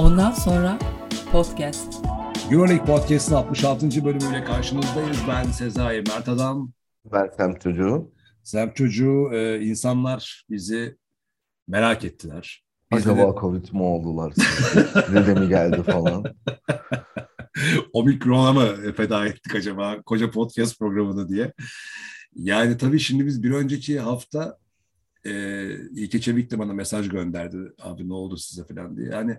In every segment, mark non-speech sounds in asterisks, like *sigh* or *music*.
Ondan sonra podcast. Euroleague Podcast'ın 66. bölümüyle karşınızdayız. Ben Sezai Mert Adam. Ben Semt Çocuğu. Semt Çocuğu, e, insanlar bizi merak ettiler. Biz Acaba de- Covid mi oldular? Size de mi geldi falan? *laughs* Omikron'a mı feda ettik acaba koca podcast programını diye. Yani tabii şimdi biz bir önceki hafta e, İlke Çevik de bana mesaj gönderdi. Abi ne oldu size falan diye. Yani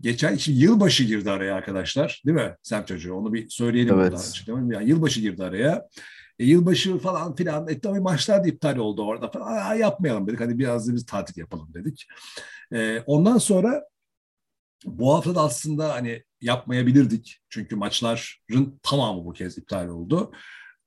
geçen şimdi yılbaşı girdi araya arkadaşlar. Değil mi Semt çocuğu? Onu bir söyleyelim Evet. açıklamayalım. Yani yılbaşı girdi araya. E, yılbaşı falan filan. E, tabii maçlar da iptal oldu orada falan. Aa, yapmayalım dedik. Hadi biraz da biz tatil yapalım dedik. E, ondan sonra bu hafta da aslında hani yapmayabilirdik. Çünkü maçların tamamı bu kez iptal oldu.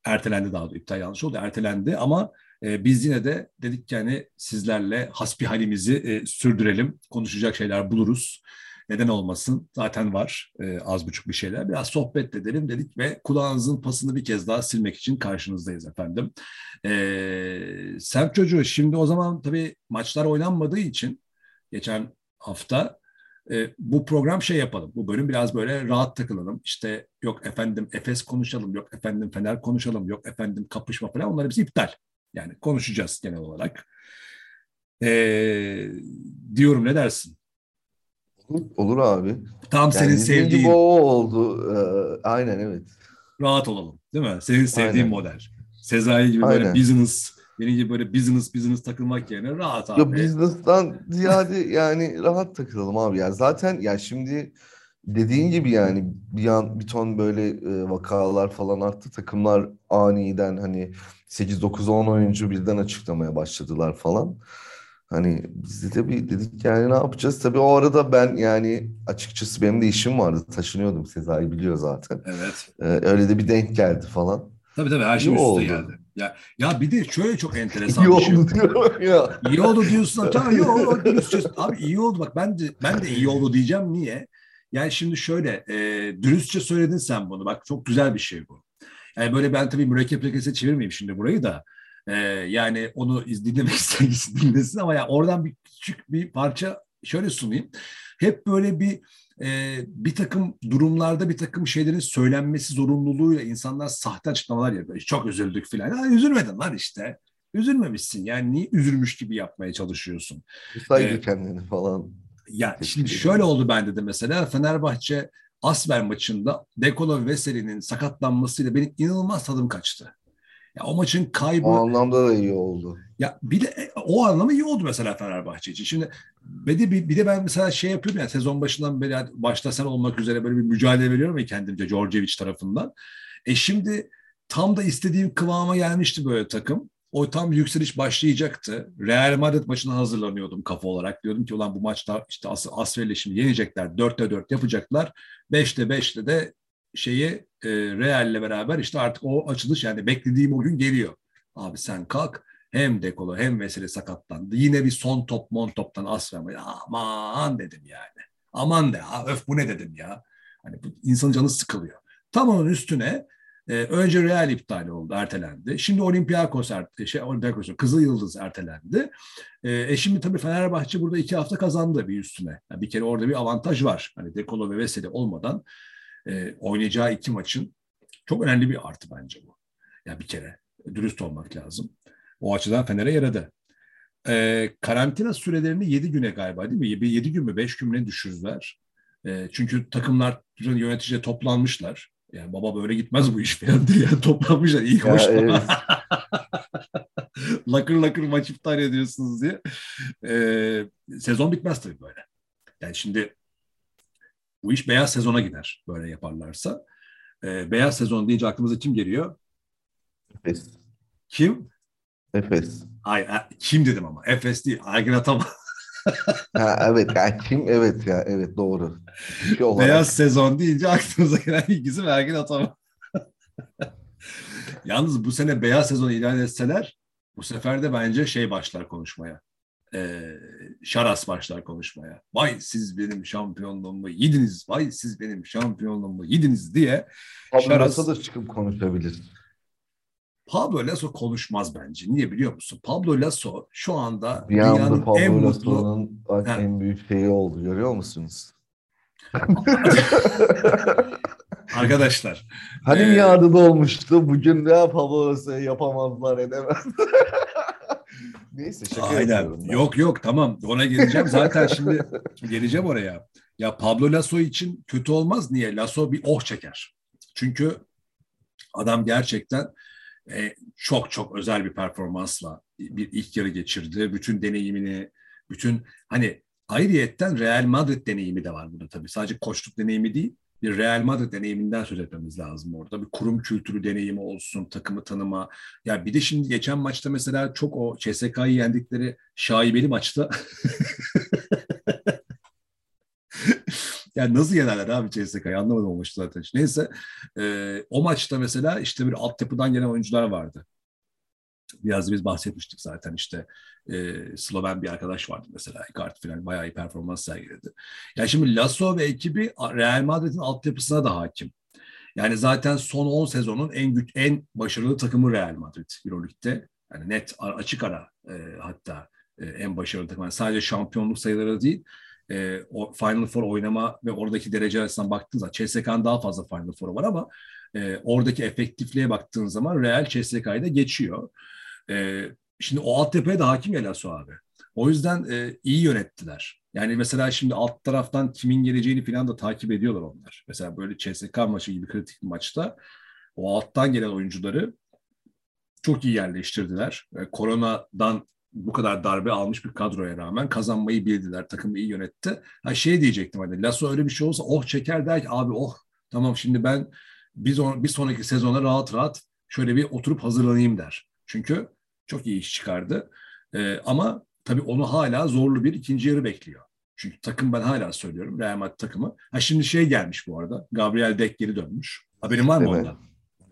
Ertelendi daha doğrusu iptal yanlış oldu. Ertelendi ama e, biz yine de dedik ki hani sizlerle hasbihalimizi e, sürdürelim. Konuşacak şeyler buluruz. Neden olmasın? Zaten var e, az buçuk bir şeyler. Biraz sohbet edelim dedik ve kulağınızın pasını bir kez daha silmek için karşınızdayız efendim. E, Semt çocuğu şimdi o zaman tabii maçlar oynanmadığı için geçen hafta e, bu program şey yapalım. Bu bölüm biraz böyle rahat takılalım. İşte yok efendim Efes konuşalım, yok efendim Fener konuşalım, yok efendim kapışma falan. Onlar hepsi iptal. Yani konuşacağız genel olarak. E, diyorum ne dersin? Olur, olur abi. Tam Yani senin sevdiğin, o oldu. Ee, aynen evet. rahat olalım değil mi? Senin sevdiğin Aynen. model. Sezai gibi böyle Aynen. business, benim gibi böyle business business takılmak yerine rahat abi. Ya business'tan ziyade *laughs* yani rahat takılalım abi ya. Zaten ya şimdi dediğin gibi yani bir an bir ton böyle e, vakalar falan arttı. Takımlar aniden hani 8 9 10 oyuncu birden açıklamaya başladılar falan. Hani biz de bir dedik yani ne yapacağız? Tabii o arada ben yani açıkçası benim de işim vardı. Taşınıyordum. Sezai biliyor zaten. Evet. Ee, öyle de bir denk geldi falan. Tabii tabii her şey İyi üst üste oldu. geldi. Ya, ya bir de şöyle çok enteresan İyi bir şey. oldu diyorum ya. İyi oldu diyorsun. Tamam iyi oldu. dürüstçe- Abi iyi oldu bak ben de ben de iyi oldu diyeceğim. Niye? Yani şimdi şöyle e, dürüstçe söyledin sen bunu. Bak çok güzel bir şey bu. Yani böyle ben tabii mürekkep lekesi çevirmeyeyim şimdi burayı da. E, yani onu dinlemek *laughs* isteyen dinlesin ama ya oradan bir küçük bir parça şöyle sunayım. Hep böyle bir e, bir takım durumlarda bir takım şeylerin söylenmesi zorunluluğuyla insanlar sahte açıklamalar yapıyor. Çok üzüldük filan. Ha, üzülmedin lan işte. Üzülmemişsin. Yani niye üzülmüş gibi yapmaya çalışıyorsun? Saydı Evet. kendini falan. Ya şimdi şöyle oldu bende de mesela Fenerbahçe Asver maçında Dekolo ve Veseli'nin sakatlanmasıyla benim inanılmaz tadım kaçtı. Ya o maçın kaybı O anlamda da iyi oldu. ya bir de e, o anlamda iyi oldu mesela Fenerbahçe için. Şimdi bir de, bir, bir de ben mesela şey yapıyorum ya sezon başından beri başta sen olmak üzere böyle bir mücadele veriyorum ya kendimce Djordjevic tarafından. E şimdi tam da istediğim kıvama gelmişti böyle takım. O tam yükseliş başlayacaktı. Real Madrid maçına hazırlanıyordum kafa olarak. Diyordum ki ulan bu maçta işte As Asfer'le şimdi yenecekler. 4'te 4 yapacaklar. 5'te 5'te de şeyi e, Real'le beraber işte artık o açılış yani beklediğim o gün geliyor. Abi sen kalk hem Dekolo hem Veseli sakatlandı. Yine bir son top mon toptan as verme. Ya Aman dedim yani. Aman de ya öf bu ne dedim ya. Hani insanın canı sıkılıyor. Tam onun üstüne e, önce Real iptal oldu, ertelendi. Şimdi Olympiakos, ert- şey, Olympiakos Kızıl Yıldız ertelendi. E, e şimdi tabii Fenerbahçe burada iki hafta kazandı bir üstüne. Yani bir kere orada bir avantaj var. Hani Dekolo ve Veseli olmadan e, oynayacağı iki maçın çok önemli bir artı bence bu. Ya bir kere dürüst olmak lazım. O açıdan Fener'e yaradı. Ee, karantina sürelerini 7 güne galiba değil mi? 7 gün mü 5 gün mü düşürdüler? Ee, çünkü takımların yöneticileri toplanmışlar. Yani baba böyle gitmez bu iş falan diye yani toplanmışlar. İyi Ya, hoş. evet. *laughs* lakır lakır maç iptal ediyorsunuz diye. Ee, sezon bitmez tabii böyle. Yani şimdi bu iş beyaz sezona gider böyle yaparlarsa. Ee, beyaz sezon deyince aklımıza kim geliyor? Efes. Kim? Efes. Ay, a- kim dedim ama. Efes değil. Aygın Ataman. Ha, evet yani kim? Evet ya evet doğru. Kişi olarak. Beyaz sezon deyince aklımıza gelen ilk isim Ergin Ataman. *laughs* Yalnız bu sene beyaz sezon ilan etseler bu sefer de bence şey başlar konuşmaya. Ee, Şaras başlar konuşmaya. Vay siz benim şampiyonluğumu yediniz. Vay siz benim şampiyonluğumu yediniz diye. Pablo Şaras- da çıkıp konuşabilir. Pablo Lasso konuşmaz bence. Niye biliyor musun? Pablo Lasso şu anda Bir dünyanın en Pablo mutlu Lasso'nun bak Ha. en büyük şeyi oldu görüyor musunuz? *laughs* Arkadaşlar. Hani Ee, miadı olmuştu. Bugün ne yapamazsa yapamazlar edemez. *laughs* Neyse şaka Aynen. yapıyorum. ben. Yok yok tamam ona geleceğim. Zaten şimdi geleceğim oraya. Ya Pablo Lasso için kötü olmaz. Niye? Lasso bir oh çeker. Çünkü adam gerçekten e, çok çok özel bir performansla bir ilk yarı geçirdi. Bütün deneyimini, bütün hani ayrıyetten Real Madrid deneyimi de var burada tabii. Sadece koçluk deneyimi değil. Bir Real Madrid deneyiminden söz etmemiz lazım orada. Bir kurum kültürü deneyimi olsun, takımı tanıma. Ya bir de şimdi geçen maçta mesela çok o CSK'yı yendikleri şaibeli maçta *laughs* yani nasıl yenerler abi CSK'yı anlamadım o maçı zaten. Neyse e, o maçta mesela işte bir altyapıdan gelen oyuncular vardı. Biraz biz bahsetmiştik zaten işte e, Sloven bir arkadaş vardı mesela Icardi falan bayağı iyi performans sergiledi. Yani şimdi Lasso ve ekibi Real Madrid'in altyapısına da hakim. Yani zaten son 10 sezonun en güç, en başarılı takımı Real Madrid Euroleague'de. Yani net açık ara e, hatta e, en başarılı takım. Yani sadece şampiyonluk sayıları değil e, o Final Four oynama ve oradaki derece arasından baktığınız zaman CSK'nın daha fazla Final Four'u var ama e, oradaki efektifliğe baktığın zaman Real CSK'yı da geçiyor. E, şimdi o altyapıya da hakim ya Lasso abi. O yüzden e, iyi yönettiler. Yani mesela şimdi alt taraftan kimin geleceğini falan da takip ediyorlar onlar. Mesela böyle CSK maçı gibi kritik bir maçta o alttan gelen oyuncuları çok iyi yerleştirdiler. E, koronadan bu kadar darbe almış bir kadroya rağmen kazanmayı bildiler. Takımı iyi yönetti. Ha şey diyecektim hani Lasso öyle bir şey olsa oh çeker der ki abi oh tamam şimdi ben bir, on, bir sonraki sezona rahat rahat şöyle bir oturup hazırlanayım der. Çünkü çok iyi iş çıkardı. Ee, ama tabii onu hala zorlu bir ikinci yarı bekliyor. Çünkü takım ben hala söylüyorum Real Madrid takımı. Ha şimdi şey gelmiş bu arada. Gabriel Deck geri dönmüş. Haberin var mı Evet. ondan?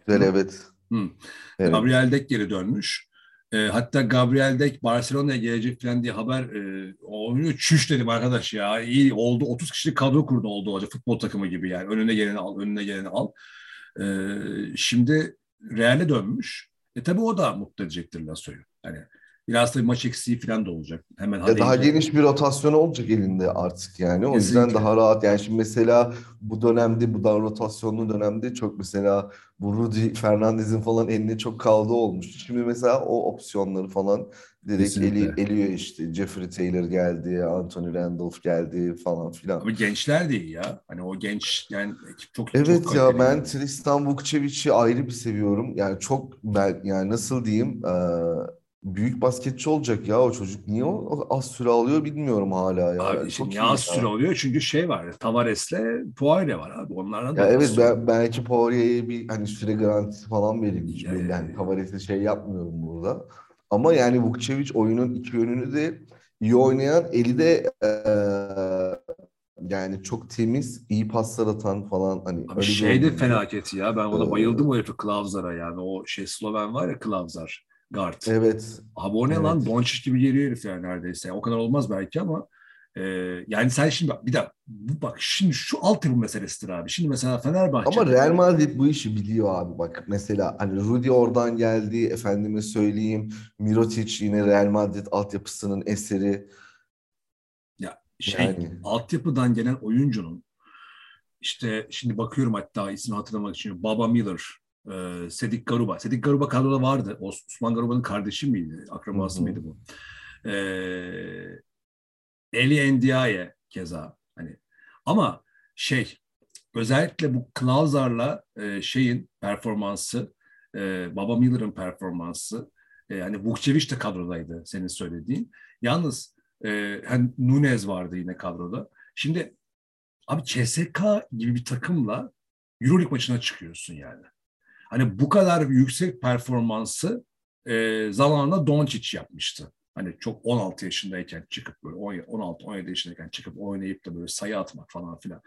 Güzel evet. Hı. Evet. Gabriel Deck geri dönmüş. E, hatta Gabriel Deck Barcelona'ya gelecek falan diye haber e, oynuyor. Çüş dedim arkadaş ya. İyi oldu. 30 kişilik kadro kurdu oldu hoca. Futbol takımı gibi yani. Önüne geleni al, önüne geleni al. E, şimdi Real'e dönmüş. E tabii o da mutlu edecektir Lasso'yu. Yani biraz tabii maç eksiği falan da olacak. Hemen Ya daha geniş bir rotasyon olacak elinde artık yani. O yüzden Kesinlikle. daha rahat. Yani şimdi mesela bu dönemde, bu daha rotasyonlu dönemde çok mesela bu Rudy Fernandez'in falan eline çok kaldı olmuş. Şimdi mesela o opsiyonları falan direkt eli, eliyor işte. Jeffrey Taylor geldi, Anthony Randolph geldi falan filan. Ama gençler değil ya. Hani o genç yani ekip çok çok Evet ya kaliteli ben yani. Tristan Vukcevic'i ayrı bir seviyorum. Yani çok ben yani nasıl diyeyim eee, büyük basketçi olacak ya o çocuk. Niye o az süre alıyor bilmiyorum hala ya. Abi Yani şimdi iyi az süre oluyor çünkü şey var. Tavares'le Poire var abi. Onlardan da Ya evet ben, belki Poirier'e bir hani süre garantisi falan belli. ya, Yani ya. Tavares'e şey yapmıyorum burada. Ama yani Vukcevic oyunun iki yönünü de iyi oynayan, eli de eee, yani çok temiz, iyi paslar atan falan hani Abi şey de oyuncu. felaketi ya. Ben ona bayıldım o herifi Klavzar'a yani. O şey Sloven var ya Klavzar. Guard. Evet. Abi o ne lan? Evet. Doncic gibi geliyor herif yani neredeyse. O kadar olmaz belki ama e, yani sen şimdi bak bir dakika bak şimdi şu altyapı meselesidir abi. Şimdi mesela Fenerbahçe Ama Real Madrid bu işi biliyor abi. Bak mesela hani Rudy oradan geldi. Efendime söyleyeyim. Mirotic yine Real Madrid altyapısının eseri. ya şey Yani. altyapıdan gelen oyuncunun işte şimdi bakıyorum hatta ismini hatırlamak için Baba Miller, e, Sedik Garuba. Sedik Garuba kadroda vardı. O Osman Garuba'nın kardeşi miydi? Akrabası mıydı bu? E, Eli Ndiaye keza. Hani ama şey özellikle bu Klausar'la e, şeyin performansı e, Baba Miller'ın performansı e, yani Vukcevic de kadrodaydı senin söylediğin. Yalnız e, hani Nunez vardı yine kadroda. Şimdi abi CSK gibi bir takımla Euroleague maçına çıkıyorsun yani. Hani bu kadar yüksek performansı e, zamanında Doncic yapmıştı. Hani çok 16 yaşındayken çıkıp böyle 16-17 yaşındayken çıkıp oynayıp da böyle sayı atmak falan filan.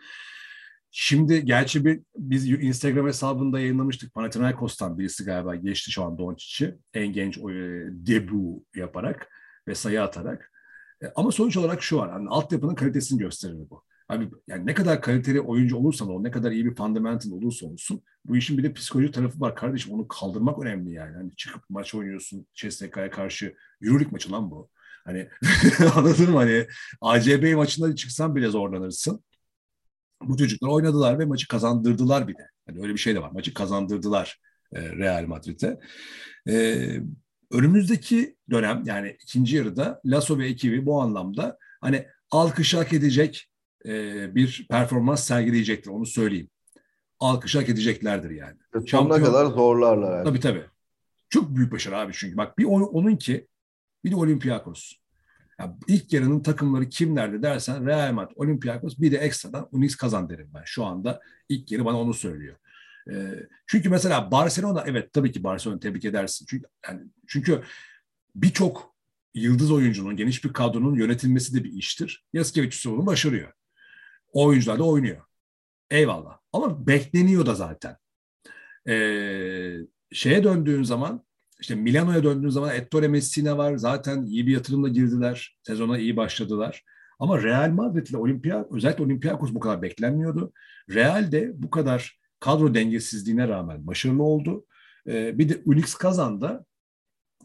Şimdi gerçi bir, biz Instagram hesabında yayınlamıştık. Panathinaikos'tan birisi galiba geçti şu an Doncic'i. En genç o, e, debu yaparak ve sayı atarak. E, ama sonuç olarak şu var. Yani altyapının kalitesini gösterir bu. Abi yani ne kadar kaliteli oyuncu olursan ol, ne kadar iyi bir fundamental olursa olsun bu işin bir de psikoloji tarafı var kardeşim. Onu kaldırmak önemli yani. Hani çıkıp maç oynuyorsun CSK'ya karşı. Euroleague maçı lan bu. Hani *laughs* anladın mı? Hani ACB maçında çıksan bile zorlanırsın. Bu çocuklar oynadılar ve maçı kazandırdılar bir de. Yani öyle bir şey de var. Maçı kazandırdılar e, Real Madrid'e. E, önümüzdeki dönem yani ikinci yarıda Lasso ve ekibi bu anlamda hani alkış hak edecek e, bir performans sergileyecektir onu söyleyeyim. Alkış hak edeceklerdir yani. Sonuna Şampiyon... kadar zorlarlar. Yani. Tabii tabii. Çok büyük başarı abi çünkü. Bak bir onun ki bir de Olympiakos. Yani ilk yarının takımları kimlerdi dersen Real Madrid, Olympiakos bir de ekstradan Unix kazan derim ben. Şu anda ilk yarı bana onu söylüyor. Ee, çünkü mesela Barcelona evet tabii ki Barcelona tebrik edersin. Çünkü yani çünkü birçok yıldız oyuncunun, geniş bir kadronun yönetilmesi de bir iştir. Yaskevicius bunu başarıyor. O oyuncular da oynuyor. Eyvallah. Ama bekleniyor da zaten. Ee, şeye döndüğün zaman işte Milano'ya döndüğün zaman Ettore Messina var. Zaten iyi bir yatırımla girdiler. Sezona iyi başladılar. Ama Real Madrid ile Olimpiyat, özellikle Olympiakos bu kadar beklenmiyordu. Real de bu kadar kadro dengesizliğine rağmen başarılı oldu. Ee, bir de Unix kazanda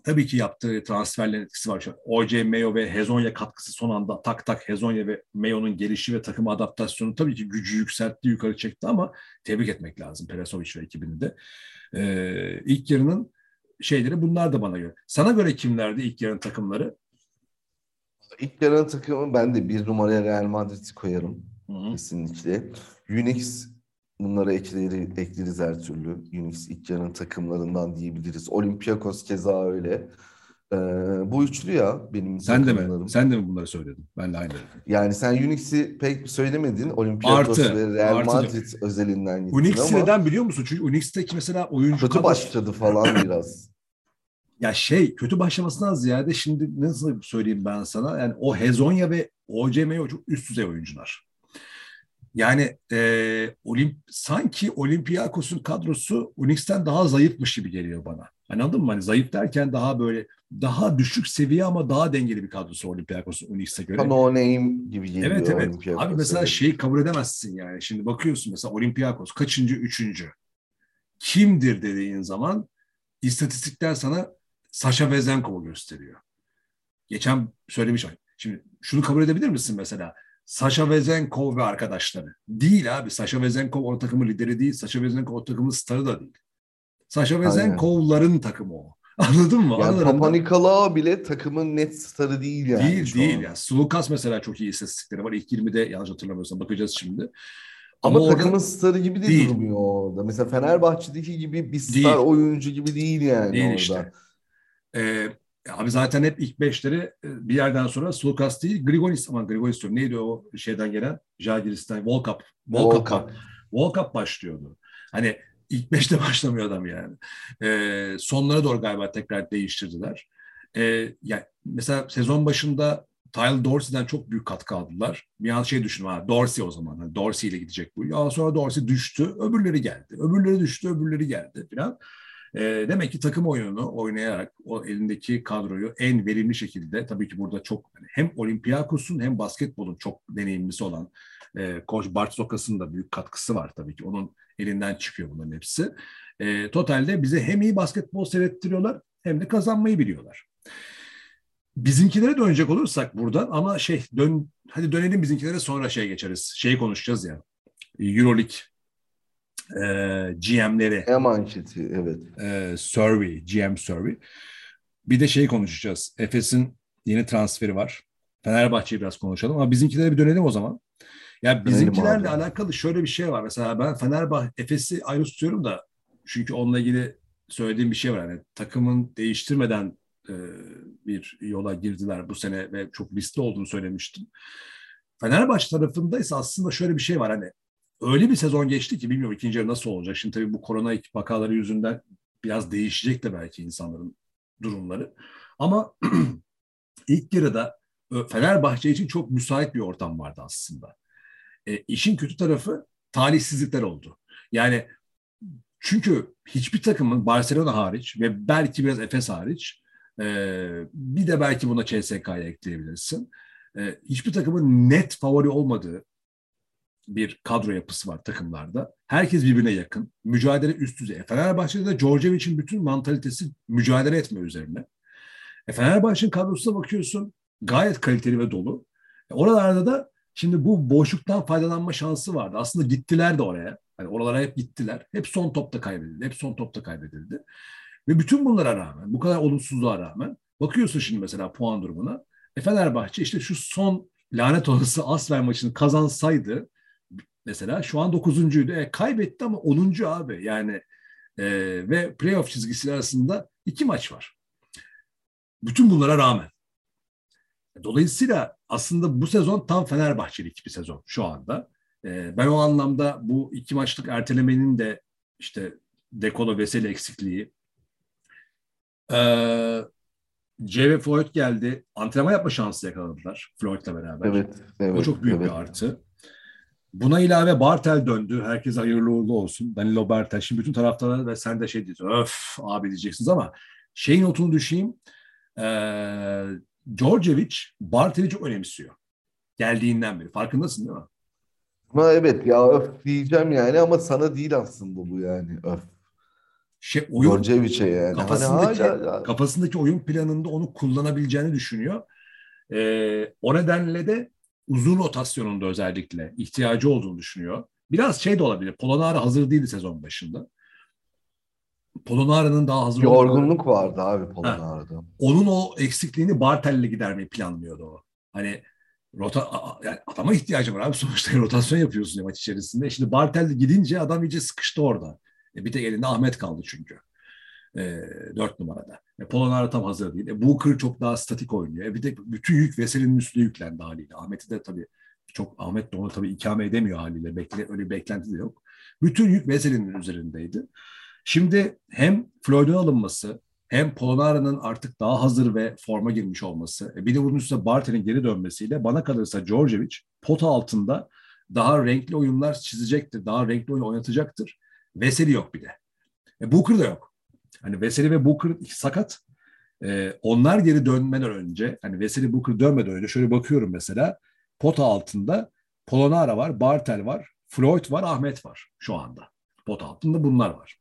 tabii ki yaptığı transferlerin etkisi var. OJ, Mayo ve Hezonya katkısı son anda tak tak Hezonya ve Mayo'nun gelişi ve takım adaptasyonu tabii ki gücü yükseltti, yukarı çekti ama tebrik etmek lazım Peresovic ve ekibini de. Ee, ilk yarının şeyleri bunlar da bana göre. Sana göre kimlerdi ilk yarın takımları? İlk yarın takımı ben de bir numaraya Real Madrid'i koyarım. Hı-hı. Kesinlikle. Unix bunlara ekleri, ekleriz her türlü. Unix ilk yarın takımlarından diyebiliriz. Olympiakos keza öyle. Ee, bu üçlü ya benim Sen de mi? Sen de mi bunları söyledin? Ben de aynı. Yani sen Unix'i pek söylemedin. Olympiakos artı, ve Real artı Madrid diyorum. özelinden gittin Unix'i ama... neden biliyor musun? Çünkü Unix'teki mesela oyuncu kötü kadar... başladı falan *clears throat* biraz. Ya şey kötü başlamasından ziyade şimdi nasıl söyleyeyim ben sana? Yani o Hezonya ve OCM çok üst düzey oyuncular. Yani e, Olimp sanki Olympiakos'un kadrosu Unix'ten daha zayıfmış gibi geliyor bana. Hani anladın mı? Hani zayıf derken daha böyle daha düşük seviye ama daha dengeli bir kadrosu Olympiakos'un Unix'e göre. No name gibi geliyor. Evet evet. Abi mesela şeyi kabul edemezsin yani. Şimdi bakıyorsun mesela Olympiakos kaçıncı? Üçüncü. Kimdir dediğin zaman istatistikler sana Sasha Vezenkov'u gösteriyor. Geçen söylemiş. Şimdi şunu kabul edebilir misin mesela? Sasha Vezenkov ve arkadaşları. Değil abi. Sasha Vezenkov o takımın lideri değil. Sasha Vezenkov o takımın starı da değil. Sasha Vezenkov'ların takımı o. *laughs* Anladın mı? Yani. Papanikolaou bile takımın net starı değil yani. Değil değil. Yani. Sulukas mesela çok iyi istatistikleri var. İlk 20'de yanlış hatırlamıyorsam bakacağız şimdi. Ama, Ama takımın starı gibi de değil. durmuyor orada. Mesela Fenerbahçe'deki gibi bir star değil. oyuncu gibi değil yani değil orada. Işte. Ee, abi zaten hep ilk beşleri e, bir yerden sonra Sulukas değil Grigonis ama Grigonis diyorum. Neydi o şeyden gelen? Jagiris'ten Volkap. Volkap. Volkap başlıyordu. Hani ilk beşte *laughs* başlamıyor adam yani. Ee, sonlara doğru galiba tekrar değiştirdiler. Ee, yani mesela sezon başında Tyler Dorsey'den çok büyük katkı aldılar. Bir an şey düşündüm ha Dorsey o zaman. Yani Dorsey ile gidecek bu. Ya sonra Dorsey düştü. Öbürleri geldi. Öbürleri düştü. Öbürleri geldi falan. E, demek ki takım oyununu oynayarak o elindeki kadroyu en verimli şekilde tabii ki burada çok hani hem Olympiakos'un hem basketbolun çok deneyimlisi olan e, Koç Bart Sokas'ın da büyük katkısı var tabii ki. Onun elinden çıkıyor bunların hepsi. E, totalde bize hem iyi basketbol seyrettiriyorlar hem de kazanmayı biliyorlar. Bizimkilere dönecek olursak buradan ama şey dön hadi dönelim bizimkilere sonra şey geçeriz. Şeyi konuşacağız ya. Euroleague e, GM'leri. E manşeti evet. E, survey, GM survey. Bir de şey konuşacağız. Efes'in yeni transferi var. Fenerbahçe'yi biraz konuşalım ama bizimkilere bir dönelim o zaman. Ya bizimkilerle alakalı şöyle bir şey var. Mesela ben Fenerbahçe Efes'i ayrı tutuyorum da çünkü onunla ilgili söylediğim bir şey var. Yani takımın değiştirmeden e, bir yola girdiler bu sene ve çok riskli olduğunu söylemiştim. Fenerbahçe tarafında ise aslında şöyle bir şey var. Hani öyle bir sezon geçti ki bilmiyorum ikinci yarı nasıl olacak. Şimdi tabii bu korona vakaları yüzünden biraz değişecek de belki insanların durumları. Ama *clears throat* ilk yarıda Fenerbahçe için çok müsait bir ortam vardı aslında. E, işin kötü tarafı talihsizlikler oldu. Yani çünkü hiçbir takımın Barcelona hariç ve belki biraz Efes hariç e, bir de belki buna CSK'ya ekleyebilirsin. E, hiçbir takımın net favori olmadığı bir kadro yapısı var takımlarda. Herkes birbirine yakın. Mücadele üst düzey. E, Fenerbahçe'de de Djordjevic'in bütün mantalitesi mücadele etme üzerine. E Fenerbahçe'nin kadrosuna bakıyorsun gayet kaliteli ve dolu. E oralarda da Şimdi bu boşluktan faydalanma şansı vardı. Aslında gittiler de oraya. Hani oralara hep gittiler. Hep son topta kaybedildi. Hep son topta kaybedildi. Ve bütün bunlara rağmen, bu kadar olumsuzluğa rağmen bakıyorsun şimdi mesela puan durumuna. E Fenerbahçe işte şu son lanet olası Asfer maçını kazansaydı mesela şu an dokuzuncuydu. E, kaybetti ama onuncu abi. Yani e, ve playoff çizgisi arasında iki maç var. Bütün bunlara rağmen. Dolayısıyla aslında bu sezon tam Fenerbahçelik bir sezon şu anda. E, ben o anlamda bu iki maçlık ertelemenin de işte Dekolo Veseli eksikliği, ee, C ve Floyd geldi. Antrenman yapma şansı yakaladılar Floyd'la beraber. Evet, evet, o çok büyük evet. bir artı. Buna ilave Bartel döndü. Herkes hayırlı uğurlu olsun. Danilo Bartel. Şimdi bütün taraftarlar ve sen de şey diyorsun. Öf abi diyeceksiniz ama şeyin notunu düşeyim. Ee, Djordjevic Bartel'i çok önemsiyor. Geldiğinden beri. Farkındasın değil mi? Ama evet ya öf diyeceğim yani ama sana değil aslında bu yani öf. Şey, oyun, Djordjevic'e yani. kafasındaki, Hani hala- kafasındaki oyun planında onu kullanabileceğini düşünüyor. Ee, o nedenle de uzun rotasyonunda özellikle ihtiyacı olduğunu düşünüyor. Biraz şey de olabilir. Polonara hazır değildi sezon başında. Polonara'nın daha hazır olmadığı- Yorgunluk vardı abi Polonara'da. onun o eksikliğini Bartel'le gidermeyi planlıyordu o. Hani rota yani adama ihtiyacı var abi sonuçta rotasyon yapıyorsun ya maç içerisinde. Şimdi Bartel gidince adam iyice sıkıştı orada. E, bir tek elinde Ahmet kaldı çünkü. E, dört numarada. E, Polonara tam hazır değil. E, Booker çok daha statik oynuyor. E, bir de bütün yük Veseli'nin üstüne yüklendi haliyle. Ahmet'i de tabii çok Ahmet de onu tabii ikame edemiyor haliyle. Bekle, öyle bir beklenti de yok. Bütün yük Veseli'nin üzerindeydi. Şimdi hem Floyd'un alınması hem Polonara'nın artık daha hazır ve forma girmiş olması, e, bir de bunun üstüne Bartel'in geri dönmesiyle bana kalırsa Djordjevic pota altında daha renkli oyunlar çizecektir, daha renkli oyun oynatacaktır. Veseli yok bir de. E, Booker da yok. Hani Veseli ve Booker sakat. E, onlar geri dönmeden önce, hani Veseli Booker dönmeden önce şöyle bakıyorum mesela pota altında Polonara var, Bartel var, Floyd var, Ahmet var şu anda. Pota altında bunlar var.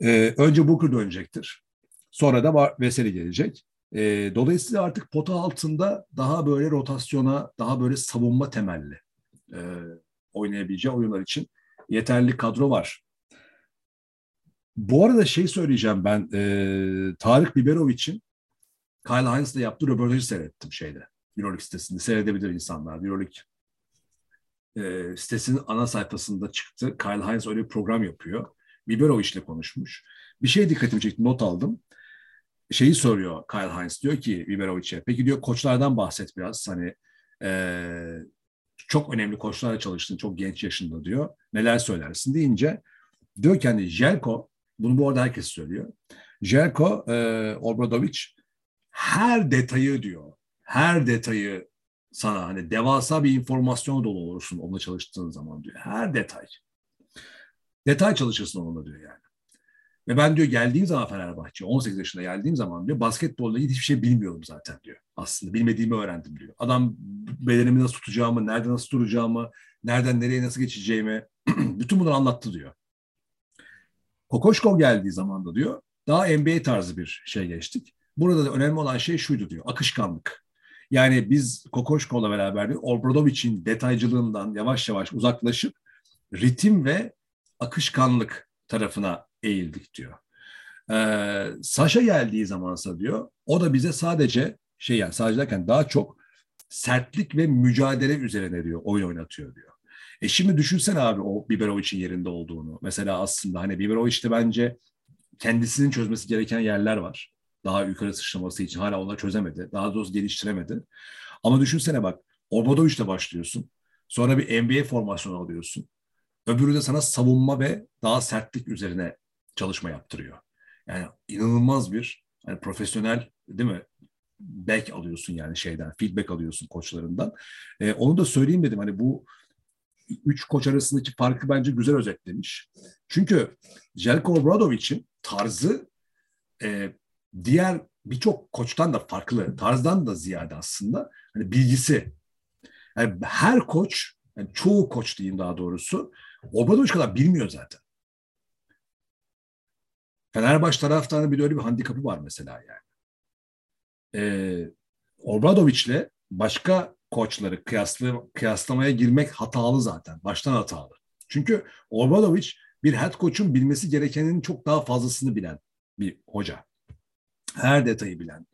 E, önce Booker dönecektir. Sonra da Veseli gelecek. E, dolayısıyla artık pota altında daha böyle rotasyona, daha böyle savunma temelli e, oynayabileceği oyunlar için yeterli kadro var. Bu arada şey söyleyeceğim ben, e, Tarık Biberovic'in Kyle Hines'la yaptığı röportajı seyrettim şeyde. Euroleague sitesinde. Seyredebilir insanlar. Euroleague e, sitesinin ana sayfasında çıktı. Kyle Hines öyle bir program yapıyor. Biberovic ile konuşmuş. Bir şey dikkatimi çekti, not aldım. Şeyi soruyor Kyle Hines, diyor ki Biberovic'e, peki diyor koçlardan bahset biraz. Hani e, çok önemli koçlarla çalıştın çok genç yaşında diyor. Neler söylersin deyince diyor ki hani Jelko, bunu bu arada herkes söylüyor. Jelko e, Obradovic her detayı diyor. Her detayı sana hani devasa bir informasyon dolu olursun onunla çalıştığın zaman diyor. Her detay. Detay çalışırsın onunla diyor yani. Ve ben diyor geldiğim zaman Fenerbahçe 18 yaşında geldiğim zaman diyor basketbolla ilgili hiçbir şey bilmiyorum zaten diyor. Aslında bilmediğimi öğrendim diyor. Adam bedenimi nasıl tutacağımı, nerede nasıl duracağımı, nereden nereye nasıl geçeceğimi *clears throat* bütün bunları anlattı diyor. Kokoşkov geldiği zaman da diyor daha NBA tarzı bir şey geçtik. Burada da önemli olan şey şuydu diyor akışkanlık. Yani biz Kokoşkov'la beraber Obradovic'in detaycılığından yavaş yavaş uzaklaşıp ritim ve akışkanlık tarafına eğildik diyor. Ee, Saşa geldiği zamansa diyor o da bize sadece şey yani sadece derken daha çok sertlik ve mücadele üzerine diyor oyun oynatıyor diyor. E şimdi düşünsene abi o Biberovic'in yerinde olduğunu. Mesela aslında hani Biberovic'te bence kendisinin çözmesi gereken yerler var. Daha yukarı sıçraması için hala onları çözemedi. Daha doğrusu geliştiremedi. Ama düşünsene bak Obradovic'le başlıyorsun. Sonra bir NBA formasyonu alıyorsun. Öbürü de sana savunma ve daha sertlik üzerine çalışma yaptırıyor. Yani inanılmaz bir yani profesyonel değil mi? Back alıyorsun yani şeyden, feedback alıyorsun koçlarından. Ee, onu da söyleyeyim dedim hani bu üç koç arasındaki farkı bence güzel özetlemiş. Çünkü Jelko Obradovic'in tarzı e, diğer birçok koçtan da farklı, tarzdan da ziyade aslında hani bilgisi. Yani her koç, yani çoğu koç diyeyim daha doğrusu, Obradoviç kadar bilmiyor zaten. Fenerbahçe taraftarının bir de öyle bir handikapı var mesela yani. Ee, Obradoviç'le başka koçları kıyaslı, kıyaslamaya girmek hatalı zaten. Baştan hatalı. Çünkü Obradovic bir head coach'un bilmesi gerekenin çok daha fazlasını bilen bir hoca. Her detayı bilen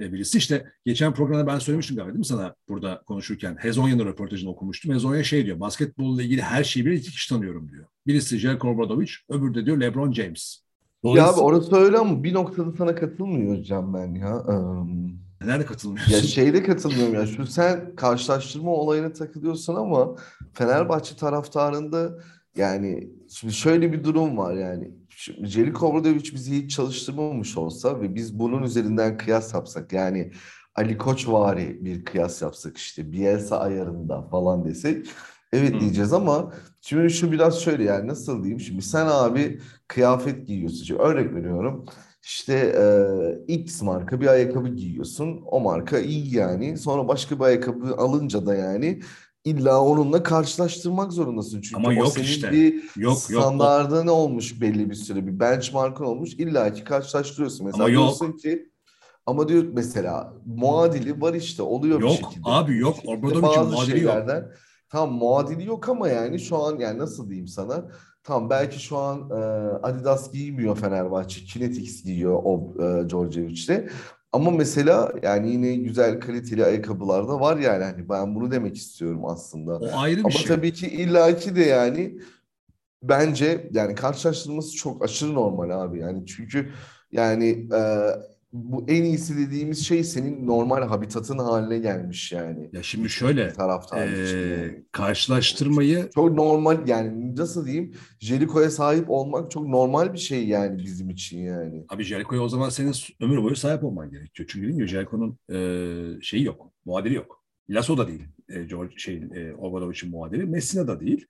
e, birisi. İşte geçen programda ben söylemiştim galiba değil mi sana burada konuşurken. Hezonya'nın röportajını okumuştum. Hezonya şey diyor, basketbolla ilgili her şeyi bilen iki kişi tanıyorum diyor. Birisi Jelko Obradovic, öbürü de diyor LeBron James. Ya abi orası öyle ama bir noktada sana katılmıyor hocam ben ya. Um, Nerede katılmıyorsun? Ya şeyde katılmıyorum ya. Şu sen karşılaştırma olayına takılıyorsun ama Fenerbahçe taraftarında yani şimdi şöyle bir durum var yani. Şimdi Jeliko Obradovic bizi hiç çalıştırmamış olsa ve biz bunun üzerinden kıyas yapsak yani Ali Koç vari bir kıyas yapsak işte Bielsa ayarında falan desek evet diyeceğiz ama şimdi şu biraz şöyle yani nasıl diyeyim şimdi sen abi kıyafet giyiyorsun. Şimdi örnek veriyorum işte e, X marka bir ayakkabı giyiyorsun. O marka iyi yani. Sonra başka bir ayakkabı alınca da yani illa onunla karşılaştırmak zorundasın. Çünkü Ama o yok senin işte. bir Yok, yok. standardın olmuş belli bir süre. Bir benchmark'ın olmuş. İlla ki karşılaştırıyorsun. Mesela Ama yok. diyorsun ki ama diyor mesela muadili var işte oluyor bir Yok, şekilde. abi yok. Bir şekilde Obradovic'in bazı muadili yok. şeylerden Tam muadili yok ama yani şu an yani nasıl diyeyim sana? Tam belki şu an e, Adidas giymiyor Fenerbahçe. Kinetix giyiyor o e, Djordjevic'te. Ama mesela yani yine güzel kaliteli ayakkabılar da var yani. Hani ben bunu demek istiyorum aslında. O ayrı bir Ama şey. tabii ki illaki de yani bence yani karşılaştırılması çok aşırı normal abi. Yani çünkü yani e, bu en iyisi dediğimiz şey senin normal habitatın haline gelmiş yani. Ya şimdi şöyle Taraftar için yani. e, karşılaştırmayı Çok normal yani nasıl diyeyim Jeliko'ya sahip olmak çok normal bir şey yani bizim için yani. Abi Jericho'ya o zaman senin ömür boyu sahip olman gerekiyor. Çünkü değil mi Jericho'nun e, şeyi yok. Muadili yok. Lasso da değil. E, George şeyin e, Obradovic'in muadili. Messina da değil.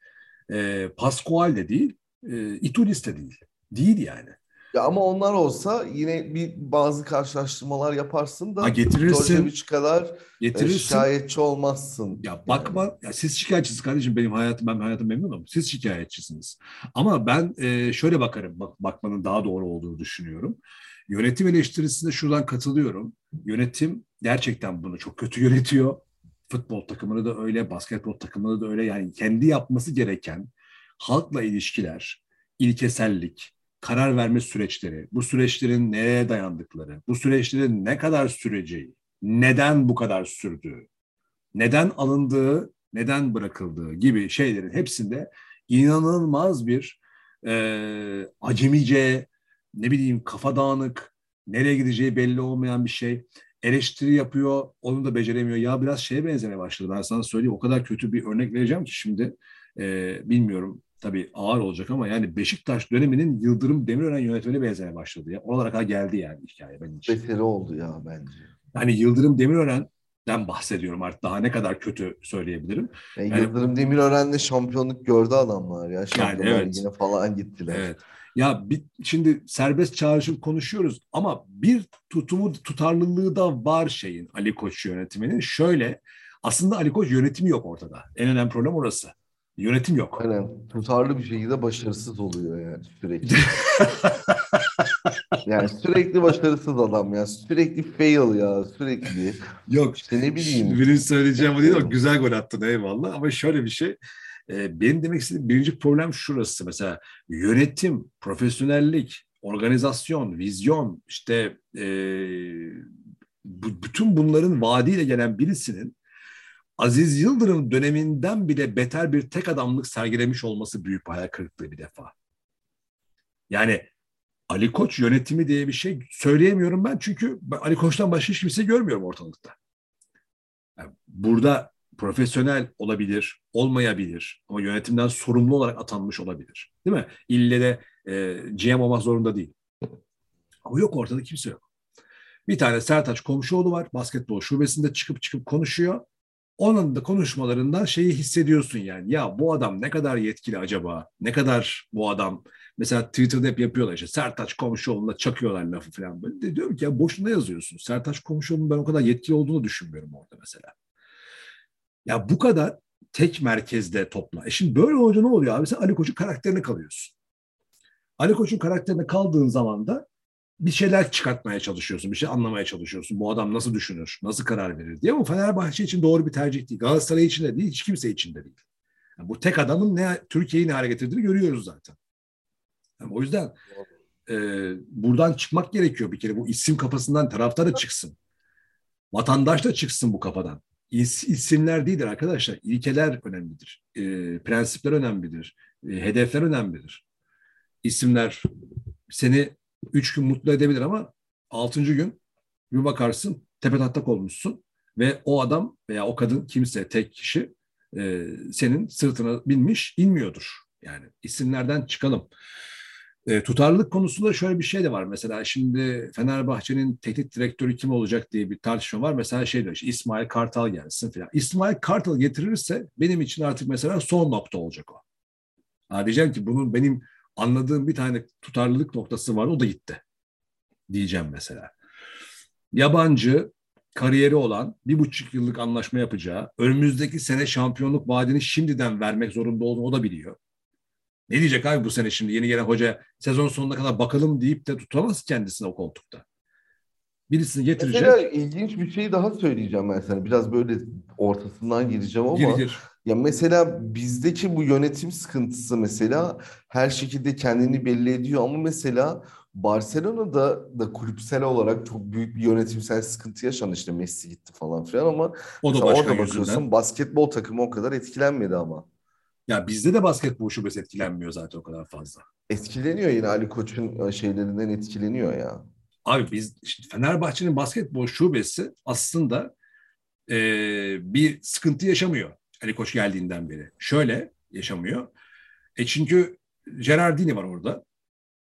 E, Pascual de değil. E, Ituris de değil. Değil yani. Ya ama onlar olsa yine bir bazı karşılaştırmalar yaparsın da Ha, getirirsin. Djordjevic kadar e, Getirirsin. şikayetçi olmazsın. Ya bakma, ya siz şikayetçisiniz kardeşim benim hayatım, ben hayatım memnunum. Siz şikayetçisiniz. Ama ben e, şöyle bakarım, bak, bakmanın daha doğru olduğunu düşünüyorum. Yönetim eleştirisine şuradan katılıyorum. Yönetim gerçekten bunu çok kötü *laughs* yönetiyor. Futbol takımını da öyle, basketbol takımını da öyle. Yani kendi yapması gereken halkla ilişkiler, ilkesellik, karar verme süreçleri, bu süreçlerin nereye dayandıkları, bu süreçlerin ne kadar süreceği, neden bu kadar sürdüğü, neden alındığı, neden bırakıldığı gibi şeylerin hepsinde inanılmaz bir e, acemice, ne bileyim kafa dağınık, nereye gideceği belli olmayan bir şey. Eleştiri yapıyor, onu da beceremiyor. Ya biraz şeye benzemeye başladı. Ben sana söyleyeyim o kadar kötü bir örnek vereceğim ki şimdi e, bilmiyorum tabii ağır olacak ama yani Beşiktaş döneminin Yıldırım Demirören yönetmeni benzemeye başladı. Ya. Oralara kadar geldi yani hikaye benim için. Beteri oldu ya bence. Yani Yıldırım Demirören'den bahsediyorum artık daha ne kadar kötü söyleyebilirim. Yani Yani- Yıldırım Demirören'le şampiyonluk gördü adamlar ya. Şampiyonlar evet. Ligi'ne falan gittiler. Evet. Ya bir, şimdi serbest çağrışım konuşuyoruz ama bir tutumu tutarlılığı da var şeyin Ali Koç yönetiminin. Şöyle aslında Ali Koç yönetimi yok ortada. En önemli problem orası. Yönetim yok. Aynen. Tutarlı bir şekilde başarısız oluyor yani sürekli. *laughs* yani sürekli başarısız adam ya. Sürekli fail ya. Sürekli. Yok. İşte ne bileyim. Benim söyleyeceğim o değil ama güzel gol attın eyvallah. Ama şöyle bir şey. e, benim demek istediğim birinci problem şurası. Mesela yönetim, profesyonellik, organizasyon, vizyon işte e, bu- bütün bunların vaadiyle gelen birisinin Aziz Yıldırım döneminden bile beter bir tek adamlık sergilemiş olması büyük hayal kırıklığı bir defa. Yani Ali Koç yönetimi diye bir şey söyleyemiyorum ben çünkü Ali Koç'tan başka hiç kimse görmüyorum ortalıkta. Yani burada profesyonel olabilir, olmayabilir ama yönetimden sorumlu olarak atanmış olabilir. Değil mi? İlle de e, GM olmak zorunda değil. Ama yok ortada kimse yok. Bir tane Sertaç Komşuoğlu var. Basketbol şubesinde çıkıp çıkıp konuşuyor. Onun da konuşmalarından şeyi hissediyorsun yani. Ya bu adam ne kadar yetkili acaba? Ne kadar bu adam mesela Twitter'da hep yapıyorlar işte Sertaç Komşuoğlu'na çakıyorlar lafı falan böyle. De diyorum ki ya boşuna yazıyorsun. Sertaç Komşuoğlu'nun ben o kadar yetkili olduğunu düşünmüyorum orada mesela. Ya bu kadar tek merkezde topla. E şimdi böyle olunca ne oluyor abi? Sen Ali Koç'un karakterine kalıyorsun. Ali Koç'un karakterine kaldığın zaman da bir şeyler çıkartmaya çalışıyorsun, bir şey anlamaya çalışıyorsun. Bu adam nasıl düşünür, nasıl karar verir diye ama Fenerbahçe için doğru bir tercih değil. Galatasaray için de değil, hiç kimse için de değil. Yani bu tek adamın ne Türkiye'yi ne hale getirdiğini görüyoruz zaten. Yani o yüzden e, buradan çıkmak gerekiyor bir kere. Bu isim kafasından taraftar da çıksın. Vatandaş da çıksın bu kafadan. İs, isimler değildir arkadaşlar. İlkeler önemlidir. E, prensipler önemlidir. E, hedefler önemlidir. İsimler seni üç gün mutlu edebilir ama altıncı gün bir bakarsın tepe tatlak olmuşsun ve o adam veya o kadın kimse tek kişi e, senin sırtına binmiş inmiyordur. Yani isimlerden çıkalım. E, tutarlılık konusunda şöyle bir şey de var. Mesela şimdi Fenerbahçe'nin teknik direktörü kim olacak diye bir tartışma var. Mesela şey diyor işte İsmail Kartal gelsin falan. İsmail Kartal getirirse benim için artık mesela son nokta olacak o. Ha diyeceğim ki bunun benim anladığım bir tane tutarlılık noktası var o da gitti. Diyeceğim mesela. Yabancı kariyeri olan bir buçuk yıllık anlaşma yapacağı, önümüzdeki sene şampiyonluk vaadini şimdiden vermek zorunda olduğunu o da biliyor. Ne diyecek abi bu sene şimdi yeni gelen hoca sezon sonuna kadar bakalım deyip de tutamaz kendisini o koltukta. Birisini getirecek. Mesela ilginç bir şey daha söyleyeceğim ben sana. Biraz böyle ortasından gireceğim ama. Gir, gir. Ya mesela bizdeki bu yönetim sıkıntısı mesela her şekilde kendini belli ediyor ama mesela Barcelona'da da kulüpsel olarak çok büyük bir yönetimsel sıkıntı yaşandı işte Messi gitti falan filan ama O da başka orada bakıyorsun yüzünden. basketbol takımı o kadar etkilenmedi ama. Ya bizde de basketbol şubesi etkilenmiyor zaten o kadar fazla. Etkileniyor yine Ali Koç'un şeylerinden etkileniyor ya. Abi biz işte Fenerbahçe'nin basketbol şubesi aslında e, bir sıkıntı yaşamıyor Ali Koç geldiğinden beri. Şöyle yaşamıyor. E çünkü Gerardini var orada.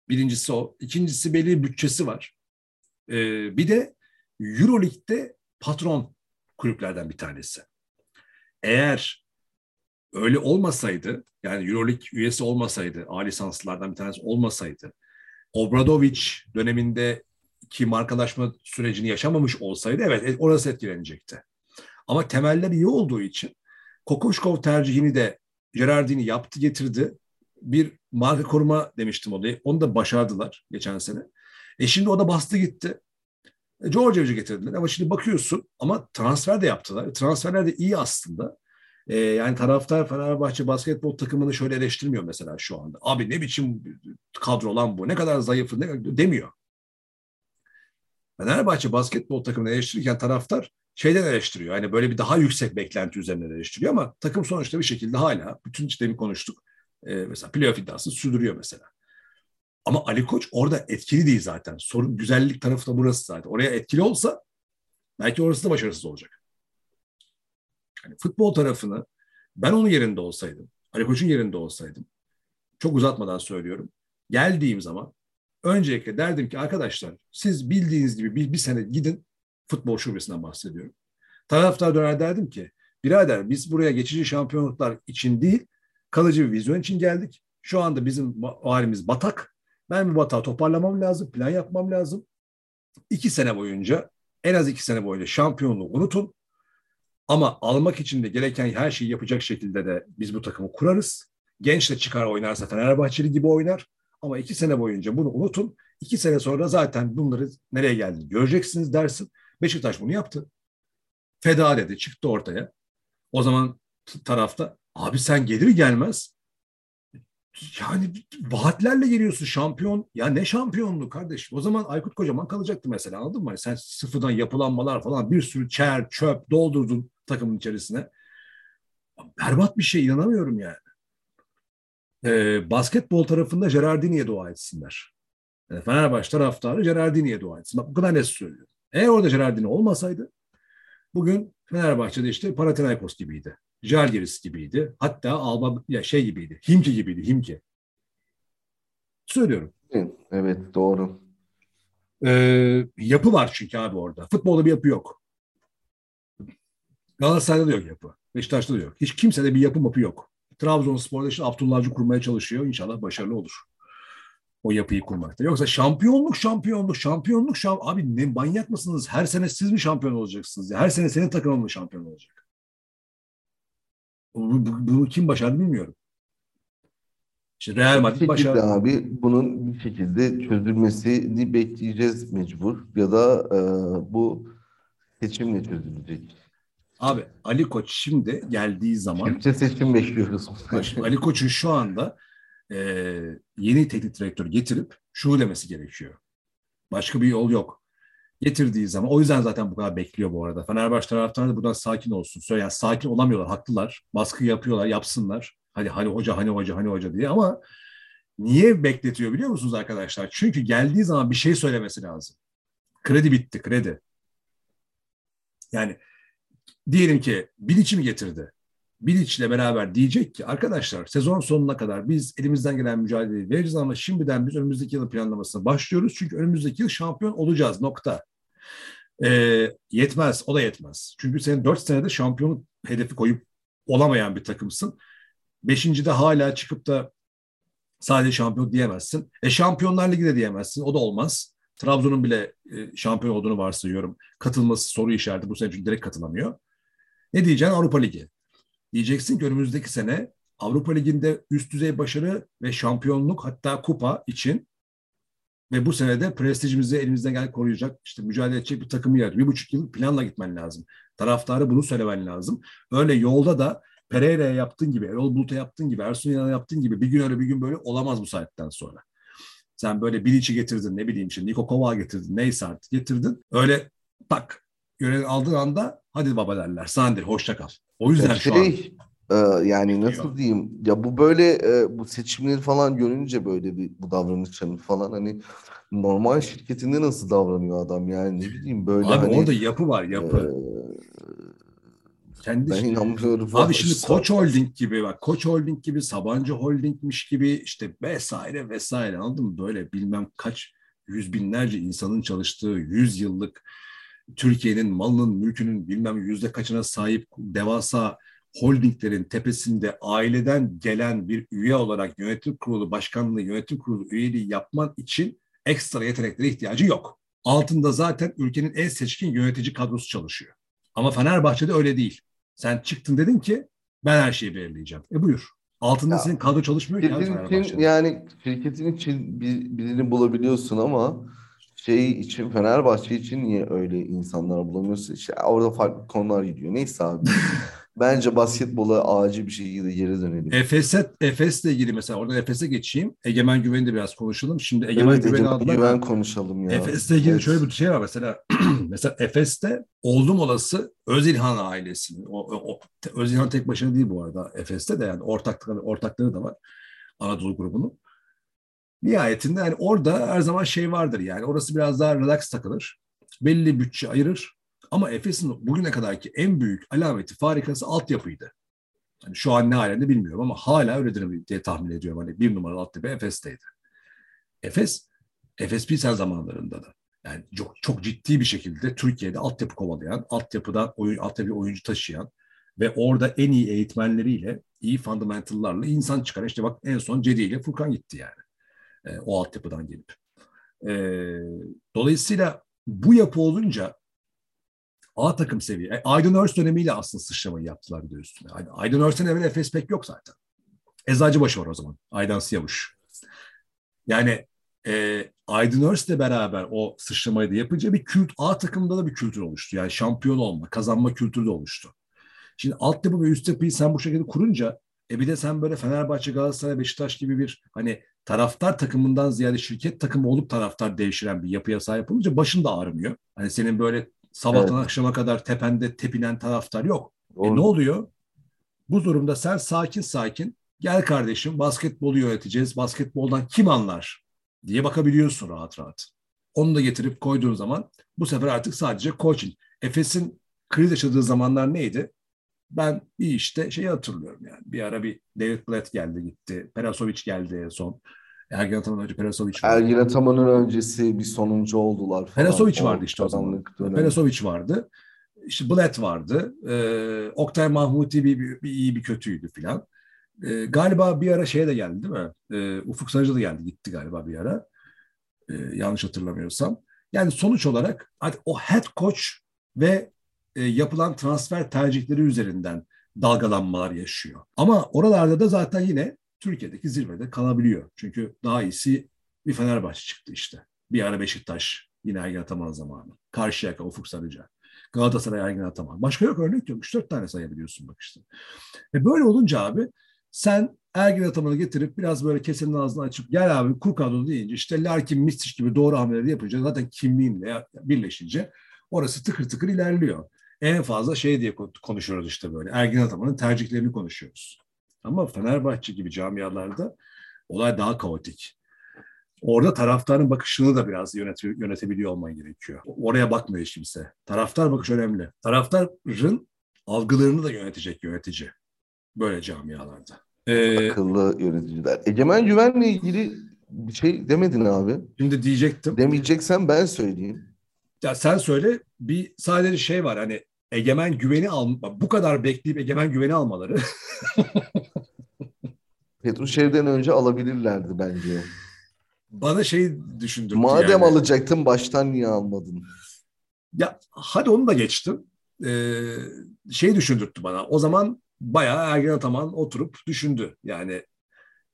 Birincisi o. İkincisi belli bütçesi var. E, bir de Euroleague'de patron kulüplerden bir tanesi. Eğer öyle olmasaydı, yani Euroleague üyesi olmasaydı, A lisanslılardan bir tanesi olmasaydı, Obradovic döneminde ki markalaşma sürecini yaşamamış olsaydı evet e, orası etkilenecekti. Ama temeller iyi olduğu için Kokoşkov tercihini de Gerardini yaptı getirdi. Bir marka koruma demiştim olayı. Onu da başardılar geçen sene. E şimdi o da bastı gitti. E, getirdiler ama şimdi bakıyorsun ama transfer de yaptılar. Transferler de iyi aslında. E, yani taraftar Fenerbahçe basketbol takımını şöyle eleştirmiyor mesela şu anda. Abi ne biçim kadro lan bu? Ne kadar zayıf ne demiyor. Fenerbahçe basketbol takımını eleştirirken taraftar şeyden eleştiriyor. Yani böyle bir daha yüksek beklenti üzerinden eleştiriyor ama takım sonuçta bir şekilde hala bütün işte konuştuk. E, mesela playoff iddiasını sürdürüyor mesela. Ama Ali Koç orada etkili değil zaten. Sorun güzellik tarafı da burası zaten. Oraya etkili olsa belki orası da başarısız olacak. Yani futbol tarafını ben onun yerinde olsaydım, Ali Koç'un yerinde olsaydım çok uzatmadan söylüyorum. Geldiğim zaman öncelikle derdim ki arkadaşlar siz bildiğiniz gibi bir, bir sene gidin futbol şubesinden bahsediyorum. Taraftar döner derdim ki birader biz buraya geçici şampiyonluklar için değil kalıcı bir vizyon için geldik. Şu anda bizim halimiz batak. Ben bu batağı toparlamam lazım, plan yapmam lazım. İki sene boyunca, en az iki sene boyunca şampiyonluğu unutun. Ama almak için de gereken her şeyi yapacak şekilde de biz bu takımı kurarız. Genç de çıkar oynarsa Fenerbahçeli gibi oynar. Ama iki sene boyunca bunu unutun. İki sene sonra zaten bunları nereye geldiğini göreceksiniz dersin. Beşiktaş bunu yaptı. Feda dedi, çıktı ortaya. O zaman tarafta abi sen gelir gelmez yani vaatlerle geliyorsun şampiyon. Ya ne şampiyonluğu kardeşim? O zaman Aykut Kocaman kalacaktı mesela anladın mı? Hani sen sıfırdan yapılanmalar falan bir sürü çer, çöp doldurdun takımın içerisine. Berbat bir şey inanamıyorum yani. Ee, basketbol tarafında Gerardini'ye dua etsinler. Yani Fenerbahçe taraftarı Gerardini'ye dua etsin. Bak bu kadar net söylüyorum. Eğer orada Gerardini olmasaydı bugün Fenerbahçe'de işte Panathinaikos gibiydi. Jalgiris gibiydi. Hatta Alba ya şey gibiydi. Himki gibiydi. Himki. Söylüyorum. Evet doğru. Ee, yapı var çünkü abi orada. Futbolda bir yapı yok. Galatasaray'da da yok yapı. Beşiktaş'ta da yok. Hiç kimsede bir yapı mapı yok. Trabzonspor'da işte Abdullah Avcı kurmaya çalışıyor. İnşallah başarılı olur. O yapıyı kurmakta. Yoksa şampiyonluk, şampiyonluk, şampiyonluk, şamp Abi ne manyak mısınız? Her sene siz mi şampiyon olacaksınız? Ya? Her sene senin takımın mı şampiyon olacak? Bunu, bunu kim başardı bilmiyorum. İşte Real Madrid başardı. abi bunun bir şekilde çözülmesini bekleyeceğiz mecbur ya da e, bu seçimle çözülecek. Abi Ali Koç şimdi geldiği zaman Çifte seçim bekliyoruz. Ali Koç'un şu anda e, yeni teknik direktör getirip şunu demesi gerekiyor. Başka bir yol yok. Getirdiği zaman o yüzden zaten bu kadar bekliyor bu arada. Fenerbahçe taraftarı da buradan sakin olsun. Yani sakin olamıyorlar, haklılar. Baskı yapıyorlar, yapsınlar. Hadi hani hoca, hani hoca, hani hoca diye ama niye bekletiyor biliyor musunuz arkadaşlar? Çünkü geldiği zaman bir şey söylemesi lazım. Kredi bitti, kredi. Yani diyelim ki Bilic'i mi getirdi? Bilic'le beraber diyecek ki arkadaşlar sezon sonuna kadar biz elimizden gelen mücadeleyi vereceğiz ama şimdiden biz önümüzdeki yılın planlamasına başlıyoruz. Çünkü önümüzdeki yıl şampiyon olacağız nokta. Ee, yetmez o da yetmez. Çünkü senin dört senede şampiyonluk hedefi koyup olamayan bir takımsın. Beşincide hala çıkıp da sadece şampiyon diyemezsin. E Şampiyonlar Ligi de diyemezsin. O da olmaz. Trabzon'un bile e, şampiyon olduğunu varsayıyorum. Katılması soru işareti. Bu sene çünkü direkt katılamıyor. Ne diyeceksin? Avrupa Ligi. Diyeceksin ki önümüzdeki sene Avrupa Ligi'nde üst düzey başarı ve şampiyonluk hatta kupa için ve bu senede prestijimizi elimizden gel koruyacak, işte mücadele edecek bir takımı yarat. Bir buçuk yıl planla gitmen lazım. Taraftarı bunu söylemen lazım. Öyle yolda da Pereira'ya yaptığın gibi, Erol Bulut'a yaptığın gibi, Ersun Yanal'a yaptığın gibi bir gün öyle bir gün böyle olamaz bu saatten sonra. Sen böyle Bilic'i getirdin, ne bileyim işte Niko Kovac getirdin, neyse artık getirdin. Öyle tak görev aldığın anda hadi baba derler. Sandir, hoşça kal. O yüzden Ya şu an şey e, yani nasıl diyeyim ya bu böyle e, bu seçimleri falan görünce böyle bir bu davranışlarını falan hani normal şirketinde nasıl davranıyor adam yani ne bileyim böyle abi hani orada yapı var, yapı. e, Kendi ben inanmıyorum. Abi şimdi Koç Holding gibi bak Koç Holding gibi Sabancı Holding'miş gibi işte vesaire vesaire anladın mı? Böyle bilmem kaç yüz binlerce insanın çalıştığı yüz yıllık Türkiye'nin malının mülkünün bilmem yüzde kaçına sahip devasa holdinglerin tepesinde aileden gelen bir üye olarak yönetim kurulu başkanlığı, yönetim kurulu üyeliği yapman için ekstra yeteneklere ihtiyacı yok. Altında zaten ülkenin en seçkin yönetici kadrosu çalışıyor. Ama Fenerbahçe'de öyle değil. Sen çıktın dedin ki ben her şeyi belirleyeceğim. E buyur. Altında Ya, senin kadro çalışmıyor ki yani şirketin için bir, birini bulabiliyorsun ama şey için Fenerbahçe için niye öyle insanlar bulamıyorsun? İşte orada farklı konular gidiyor. Neyse abi. *laughs* Bence basketbola acil bir şekilde geri dönelim. Efes'e, Efes'le ilgili mesela oradan Efes'e geçeyim. Egemen Güven'i de biraz konuşalım. Şimdi Egemen Evet Güven'i aldılar. Güven konuşalım ya. Efes'le ilgili Evet. şöyle bir şey var mesela. *clears throat* mesela Efes'te oldum olası Özilhan ailesinin. O, o, o- Özilhan tek başına değil bu arada Efes'te de yani ortakları, ortakları da var. Anadolu grubunun. Nihayetinde yani orada her zaman şey vardır yani orası biraz daha relax takılır. Belli bütçe ayırır. Ama Efes'in bugüne kadarki en büyük alameti farikası altyapıydı. Yani şu an ne halinde bilmiyorum ama hala öyledir diye tahmin ediyorum. Hani bir numaralı altyapı Efes'teydi. Efes, Efes Pilsen zamanlarında da yani çok, çok ciddi bir şekilde Türkiye'de altyapı kovalayan, altyapıdan oyun, altyapı oyuncu taşıyan ve orada en iyi eğitmenleriyle, iyi fundamentallarla insan çıkaran işte bak en son Cedi ile Furkan gitti yani. E, o altyapıdan gelip. E, dolayısıyla bu yapı olunca A takım seviye. e, Aydın Örs dönemiyle aslında sıçramayı yaptılar bir de üstüne. Aydın- Örs'ten evvel Efes pek yok zaten. Eczacıbaşı var o zaman. Aydan Siyavuş. Yani e, Aydın Örs'le beraber o sıçramayı da yapınca bir kült, A takımda da bir kültür oluştu. Yani şampiyon olma, kazanma kültürü de oluştu. Şimdi altyapı ve üst yapıyı sen bu şekilde kurunca e bir de sen böyle Fenerbahçe, Galatasaray, Beşiktaş gibi bir hani taraftar takımından ziyade şirket takımı olup taraftar devşiren bir yapıya sahip olunca başın da ağrımıyor. Hani senin böyle sabahtan Evet. akşama kadar tepende tepinen taraftar yok. E Doğru. ne oluyor? Bu durumda sen sakin sakin gel kardeşim basketbolu yöneteceğiz. Basketboldan kim anlar diye bakabiliyorsun rahat rahat. Onu da getirip koyduğun zaman bu sefer artık sadece coaching. Efes'in kriz yaşadığı zamanlar neydi? Ben bir işte şeyi hatırlıyorum yani. Bir ara bir David Blatt geldi gitti. Perasovic geldi en son. Ergen Ataman önce Perasovic vardı. Ergin Ataman'ın öncesi bir sonuncu oldular falan. Perasovic vardı işte o zaman. dönem. Perasovic vardı. İşte Blatt vardı. Ee, Oktay Mahmuti bir, bir, bir iyi bir kötüydü filan. Ee, galiba bir ara şeye de geldi değil mi? Ee, Ufuk Sarıcı da geldi gitti galiba bir ara. Ee, yanlış hatırlamıyorsam. Yani sonuç olarak o head coach ve e, yapılan transfer tercihleri üzerinden dalgalanmalar yaşıyor. Ama oralarda da zaten yine Türkiye'deki zirvede kalabiliyor. Çünkü daha iyisi bir Fenerbahçe çıktı işte. Bir ara Beşiktaş yine Ergin Ataman zamanı. Karşıyaka, Ufuk Sarıca. Galatasaray Ergin Ataman. Başka yok örnek yok. 3-4 tane sayabiliyorsun bak işte. E böyle olunca abi sen Ergin Ataman'ı getirip biraz böyle kesenin ağzını açıp gel abi kur kadronu deyince işte Larkin, Mistic gibi doğru hamleleri yapınca zaten kimliğinle birleşince orası tıkır tıkır ilerliyor. En fazla şey diye konuşuyoruz işte böyle. Ergin Ataman'ın tercihlerini konuşuyoruz. Ama Fenerbahçe gibi camialarda olay daha kaotik. Orada taraftarın bakışını da biraz yönet yönetebiliyor olman gerekiyor. Oraya bakmıyor hiç kimse. Taraftar bakış önemli. Taraftarın algılarını da yönetecek yönetici. Böyle camialarda. Ee, Akıllı yöneticiler. Egemen Güven'le ilgili bir şey demedin abi. Şimdi diyecektim. Demeyeceksen ben söyleyeyim. Ya sen söyle bir sadece şey var hani egemen güveni al bu kadar bekleyip egemen güveni almaları. *laughs* Petruşev'den önce alabilirlerdi bence. Bana şey düşündürdü Madem yani. alacaktın baştan niye almadın? Ya hadi onu da geçtim. Ee, şey düşündürttü bana. O zaman bayağı Ergen Ataman oturup düşündü. Yani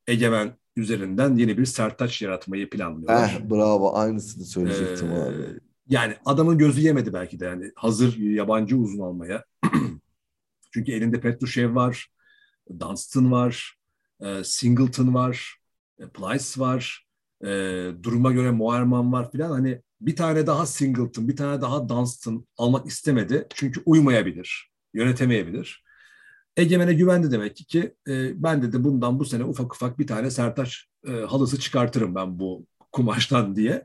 Egemen üzerinden yeni bir sertaç yaratmayı planlıyorlar. Eh, bravo aynısını söyleyecektim ee, abi. Yani adamın gözü yemedi belki de yani hazır yabancı uzun almaya. *clears throat* Çünkü elinde Petrushev var, Dunstan var, e, Singleton var, e, Plyce var, e, duruma göre Moerman var filan. Hani bir tane daha Singleton, bir tane daha Dunstan almak istemedi. Çünkü uymayabilir, yönetemeyebilir. Egemen'e güvendi demek ki e, ben dedi bundan bu sene ufak ufak bir tane Sertaç e, halısı çıkartırım ben bu kumaştan diye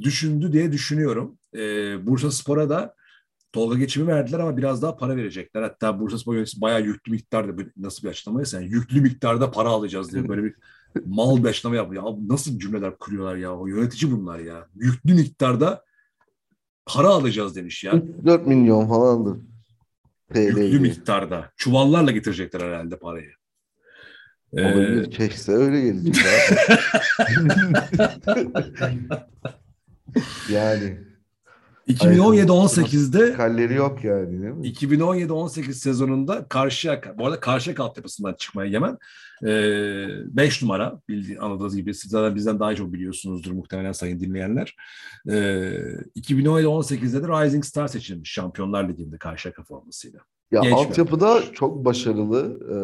düşündü diye düşünüyorum. E, Bursa Spor'a da Tolga geçimi verdiler ama biraz daha para verecekler. Hatta Bursa Spor yöneticisi bayağı yüklü miktarda nasıl bir açıklamaysa yani yüklü miktarda para alacağız diye böyle bir *laughs* mal bir açıklama yapıyor. Ya nasıl cümleler kuruyorlar ya o yönetici bunlar ya. Yüklü miktarda para alacağız demiş ya. 4 milyon falandır. Yüklü miktarda. Çuvallarla getirecekler herhalde parayı. Olabilir. Ee... Keşke öyle gelecek. *laughs* yani 2017-18'de kalleri yok yani değil mi? 2017-18 sezonunda Karşıyaka, bu arada Karşıyaka altyapısından çıkmaya Yemen 5 e, numara bildiğin anladığınız gibi siz zaten bizden daha çok biliyorsunuzdur muhtemelen sayın dinleyenler. E, 2017-18'de de Rising Star seçilmiş Şampiyonlar Ligi'nde Karşıyaka formasıyla. Ya Genç altyapıda çok başarılı, e,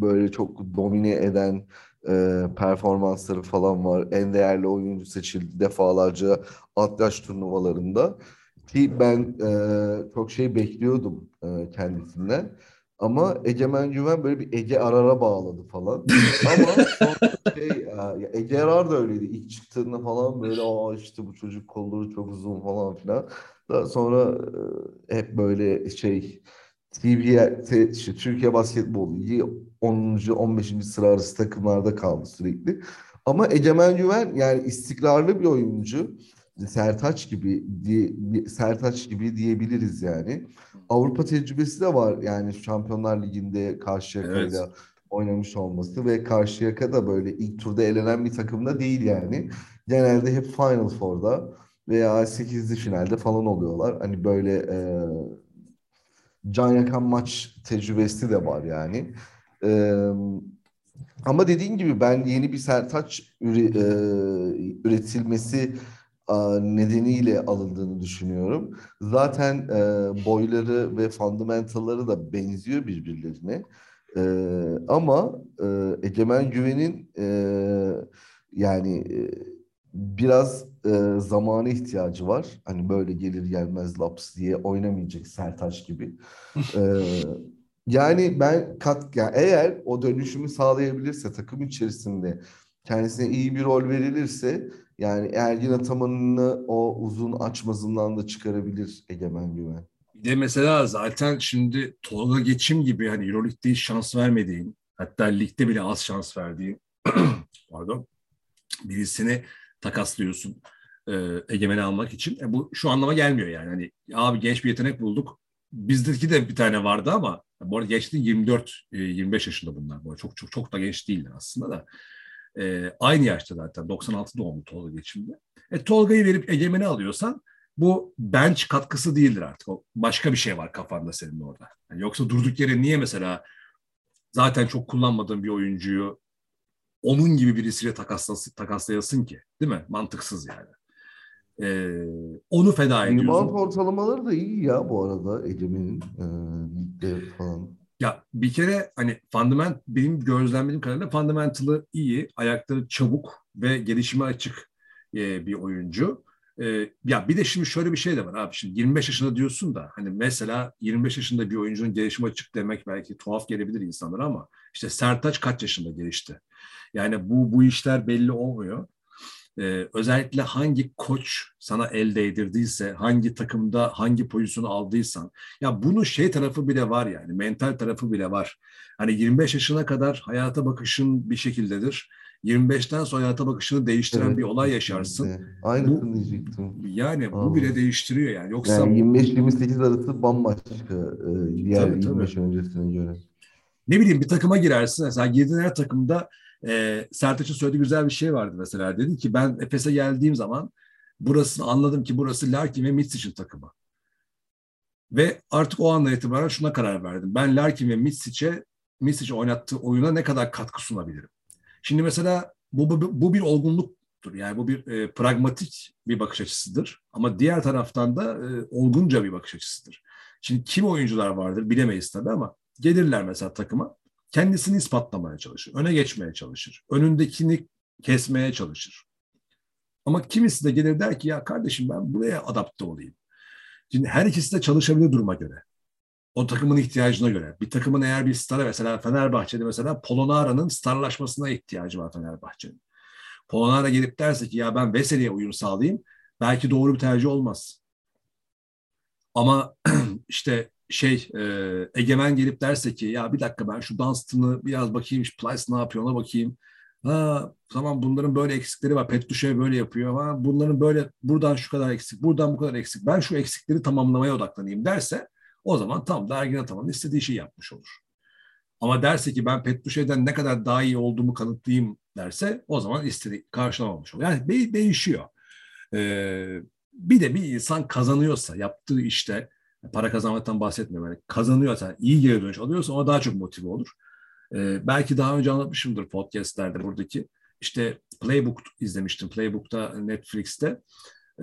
böyle çok domine eden e, performansları falan var. En değerli oyuncu seçildi defalarca Atlas turnuvalarında. Ki ben e, çok şey bekliyordum e, kendisinden. Ama Egemen Güven böyle bir Ege Arar'a bağladı falan. *laughs* Ama şey, ya Ege Arar da öyleydi. İlk çıktığında falan böyle aa işte bu çocuk kolları çok uzun falan filan. Daha sonra e, hep böyle şey işte Türkiye Basketbol Ligi 10. 15. sıra arası takımlarda kaldı sürekli. Ama Egemen Güven yani istikrarlı bir oyuncu. Sertaç gibi diye, Sertaç gibi diyebiliriz yani. Avrupa tecrübesi de var yani Şampiyonlar Ligi'nde Karşıyaka'yla evet. oynamış olması ve Karşıyaka da böyle ilk turda elenen bir takımda değil yani. Genelde hep Final Four'da veya 8'li finalde falan oluyorlar. Hani böyle e, can yakan maç tecrübesi de var yani. Ee, ama dediğin gibi ben yeni bir sertaç üre, e, üretilmesi nedeniyle alındığını düşünüyorum. Zaten e, boyları ve fundamentalları da benziyor birbirlerine. E, ama e, Egemen Güven'in e, yani e, biraz e, zamana ihtiyacı var. Hani böyle gelir gelmez laps diye oynamayacak Sertaç gibi. *laughs* e, yani ben kat yani eğer o dönüşümü sağlayabilirse takım içerisinde kendisine iyi bir rol verilirse yani Ergin Ataman'ını o uzun açmazından da çıkarabilir Egemen Güven. Bir de mesela zaten şimdi Tolga Geçim gibi hani Euroleague'de hiç şans vermediğin hatta ligde bile az şans verdiğin *clears throat* pardon birisini takaslıyorsun e, egemeni almak için. E, bu şu anlama gelmiyor yani. Hani abi genç bir yetenek bulduk. Bizdeki de bir tane vardı ama bu arada genç 24 e, 25 yaşında bunlar. Bu çok çok çok da genç değiller aslında da. E, aynı yaşta zaten 96 doğumlu Tolga geçimde. E, Tolga'yı verip egemeni alıyorsan bu bench katkısı değildir artık. O başka bir şey var kafanda senin orada. Yani yoksa durduk yere niye mesela zaten çok kullanmadığın bir oyuncuyu onun gibi birisiyle takaslasın, takaslayasın ki. Değil mi? Mantıksız yani. Ee, onu feda ediyorsun. Rebound ortalamaları da iyi ya bu arada Egemen'in e, ligde falan. Ya bir kere hani fundament benim gözlemlediğim kadarıyla fundamental'ı iyi, ayakları çabuk ve gelişime açık e, bir oyuncu. E, ya bir de şimdi şöyle bir şey de var abi şimdi 25 yaşında diyorsun da hani mesela 25 yaşında bir oyuncunun gelişime açık demek belki tuhaf gelebilir insanlara ama işte Sertaç kaç yaşında gelişti? Yani bu bu işler belli olmuyor. Ee, özellikle hangi koç sana el değdirdiyse, hangi takımda hangi pozisyonu aldıysan, ya bunun şey tarafı bile var yani, mental tarafı bile var. Hani 25 yaşına kadar hayata bakışın bir şekildedir. 25'ten sonra hayata bakışını değiştiren Evet, bir olay yaşarsın. kesinlikle. Aynısını Bu- diyecektim. Yani bu Aa. bile değiştiriyor yani. Yoksa Yani 25-28 arası bambaşka e, diğer Tabii, tabii. 25 öncesine göre. ne bileyim bir takıma girersin. Mesela girdiğin her takımda e, Sertaç'ın söylediği güzel bir şey vardı mesela. Dedi ki ben Efes'e geldiğim zaman burasını anladım ki burası Larkin ve Mitsic'in takımı. Ve artık o andan itibaren şuna karar verdim. Ben Larkin ve Mitsic'e Mitsic'e oynattığı oyuna ne kadar katkı sunabilirim? Şimdi mesela bu, bu, bu bir olgunluktur. Yani bu bir e, pragmatik bir bakış açısıdır. Ama diğer taraftan da e, olgunca bir bakış açısıdır. Şimdi kim oyuncular vardır bilemeyiz tabii ama gelirler mesela takıma kendisini ispatlamaya çalışır. Öne geçmeye çalışır. Önündekini kesmeye çalışır. Ama kimisi de gelir der ki ya kardeşim ben buraya adapte olayım. Şimdi her ikisi de çalışabilir duruma göre. O takımın ihtiyacına göre. Bir takımın eğer bir stara mesela Fenerbahçe'de mesela Polonara'nın starlaşmasına ihtiyacı var Fenerbahçe'nin. Polonara gelip derse ki ya ben Veseli'ye uyum sağlayayım. Belki doğru bir tercih olmaz. Ama *clears throat* işte şey e, Egemen gelip derse ki ya bir dakika ben şu Dunstan'ı biraz bakayım Plyce ne yapıyor ona bakayım. Ha, tamam bunların böyle eksikleri var. Petruşev böyle yapıyor ama bunların böyle buradan şu kadar eksik, buradan bu kadar eksik. Ben şu eksikleri tamamlamaya odaklanayım derse o zaman tam da Ergin Ataman'ın istediği şeyi yapmış olur. Ama derse ki ben Petruşev'den ne kadar daha iyi olduğumu kanıtlayayım derse o zaman istediği karşılamamış olur. Yani de- değişiyor. Ee, bir de bir insan kazanıyorsa yaptığı işte para kazanmaktan bahsetmiyorum. Yani kazanıyorsa, iyi geri dönüş alıyorsa ona daha çok motive olur. Ee, belki daha önce anlatmışımdır podcastlerde buradaki. İşte Playbook izlemiştim. Playbook'ta Netflix'te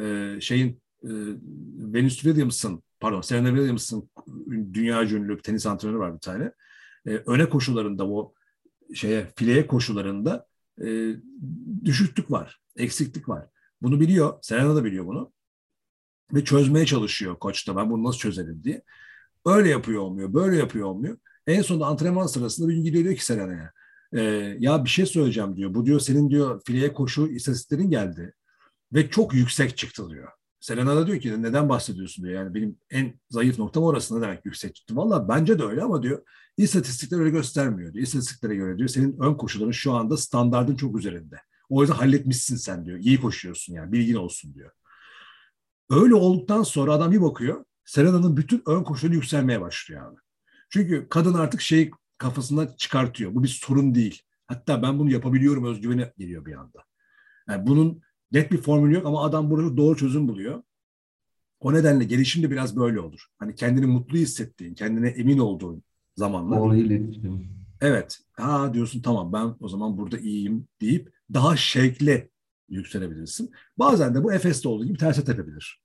ee, şeyin e, Venus Williams'ın pardon Serena Williams'ın dünya ünlü tenis antrenörü var bir tane. Ee, öne koşularında o şeye fileye koşularında e, düşüklük var, eksiklik var. Bunu biliyor. Serena da biliyor bunu. Ve çözmeye çalışıyor koç da ben bunu nasıl çözerim diye. Öyle yapıyor olmuyor, böyle yapıyor olmuyor. En sonunda antrenman sırasında bir gün gidiyor diyor ki Serena'ya. E, ya bir şey söyleyeceğim diyor. Bu diyor senin diyor fileye koşu istatistiklerin geldi. Ve çok yüksek çıktı diyor. Selena da diyor ki neden bahsediyorsun diyor. Yani benim en zayıf noktam orası ne demek yüksek çıktı. Valla bence de öyle ama diyor istatistikler öyle göstermiyor diyor. İstatistiklere göre diyor senin ön koşuların şu anda standardın çok üzerinde. O yüzden halletmişsin sen diyor. İyi koşuyorsun yani bilgin olsun diyor. Öyle olduktan sonra adam bir bakıyor. Serena'nın bütün ön koşuları yükselmeye başlıyor abi. Çünkü kadın artık şey kafasından çıkartıyor. Bu bir sorun değil. Hatta ben bunu yapabiliyorum özgüveni geliyor bir anda. Yani bunun net bir formülü yok ama adam burada doğru çözüm buluyor. O nedenle gelişim de biraz böyle olur. Hani kendini mutlu hissettiğin, kendine emin olduğun zamanlar. Doğru iletişim. Evet. Ha diyorsun tamam ben o zaman burada iyiyim deyip daha şevkle yükselebilirsin. Bazen de bu Efes'te olduğu gibi terse tepebilir.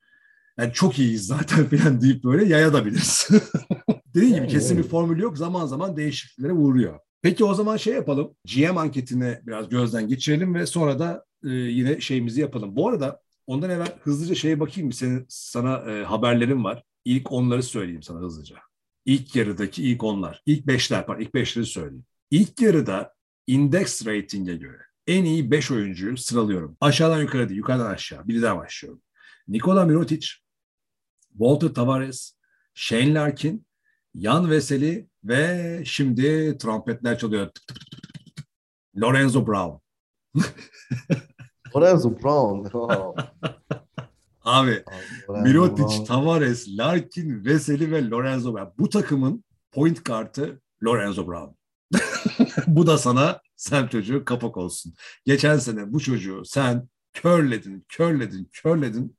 Yani çok iyiyiz zaten *laughs* falan deyip böyle yayabilirsin. *laughs* Dediğim gibi kesin bir formül yok. Zaman zaman değişikliklere uğruyor. Peki o zaman şey yapalım. GM anketini biraz gözden geçirelim ve sonra da e, yine şeyimizi yapalım. Bu arada ondan evvel hızlıca şeye bakayım. Senin sana e, haberlerim var. İlk onları söyleyeyim sana hızlıca. İlk yarıdaki ilk onlar. İlk beşler pardon ilk beşleri söyleyeyim. İlk yarıda index rating'e göre en iyi beş oyuncuyu sıralıyorum. Aşağıdan yukarı değil, yukarıdan aşağı. Birden başlıyorum. Nikola Mirotic, Walter Tavares, Shane Larkin, Jan Veseli ve şimdi trompetler çalıyor. Tık tık tık. Lorenzo Brown. *laughs* Lorenzo Brown. Oh, *laughs* Abi Lorenzo Mirotic. Tavares, Larkin, Veseli ve Lorenzo Brown. Bu takımın point kartı Lorenzo Brown. *laughs* bu da sana sen çocuğu kapak olsun. Geçen sene bu çocuğu sen körledin, körledin, körledin.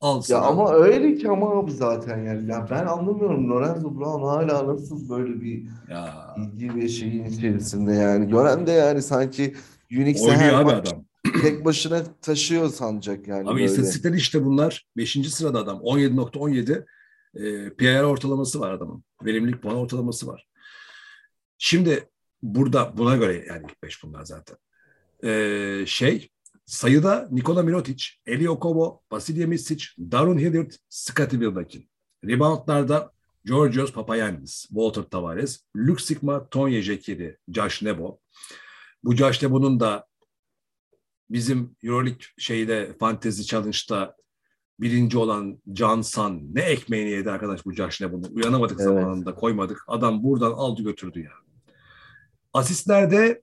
Al Ya sana. ama öyle ki ama abi zaten yani. Ya ben anlamıyorum Lorenzo Brown hala nasıl böyle bir Ya, ilgi ve şeyin içerisinde yani. Gören de yani sanki Unix'e her abi maç adam. *clears throat* tek başına taşıyor sanacak yani Abi istatistikler işte bunlar. Beşinci sırada adam. 17.17 e, PIR ortalaması var adamın. Verimlilik puan ortalaması var. Şimdi burada buna göre yani ilk beş bunlar zaten. E, şey sayıda Nikola Mirotic, Eli Okobo, Vasilya Misic, Darun Hilliard, Scottie Wilbekin. Reboundlarda Georgios Papayannis, Walter Tavares, Luke Sigma, Tonya Jekiri, Josh Nebo. Bu Josh Nebo'nun da bizim Euroleague şeyde Fantasy Challenge'da birinci olan Can San ne ekmeğini yedi arkadaş bu Josh Nebo'nun. Uyanamadık Evet. zamanında koymadık. Adam buradan aldı götürdü ya. Asistlerde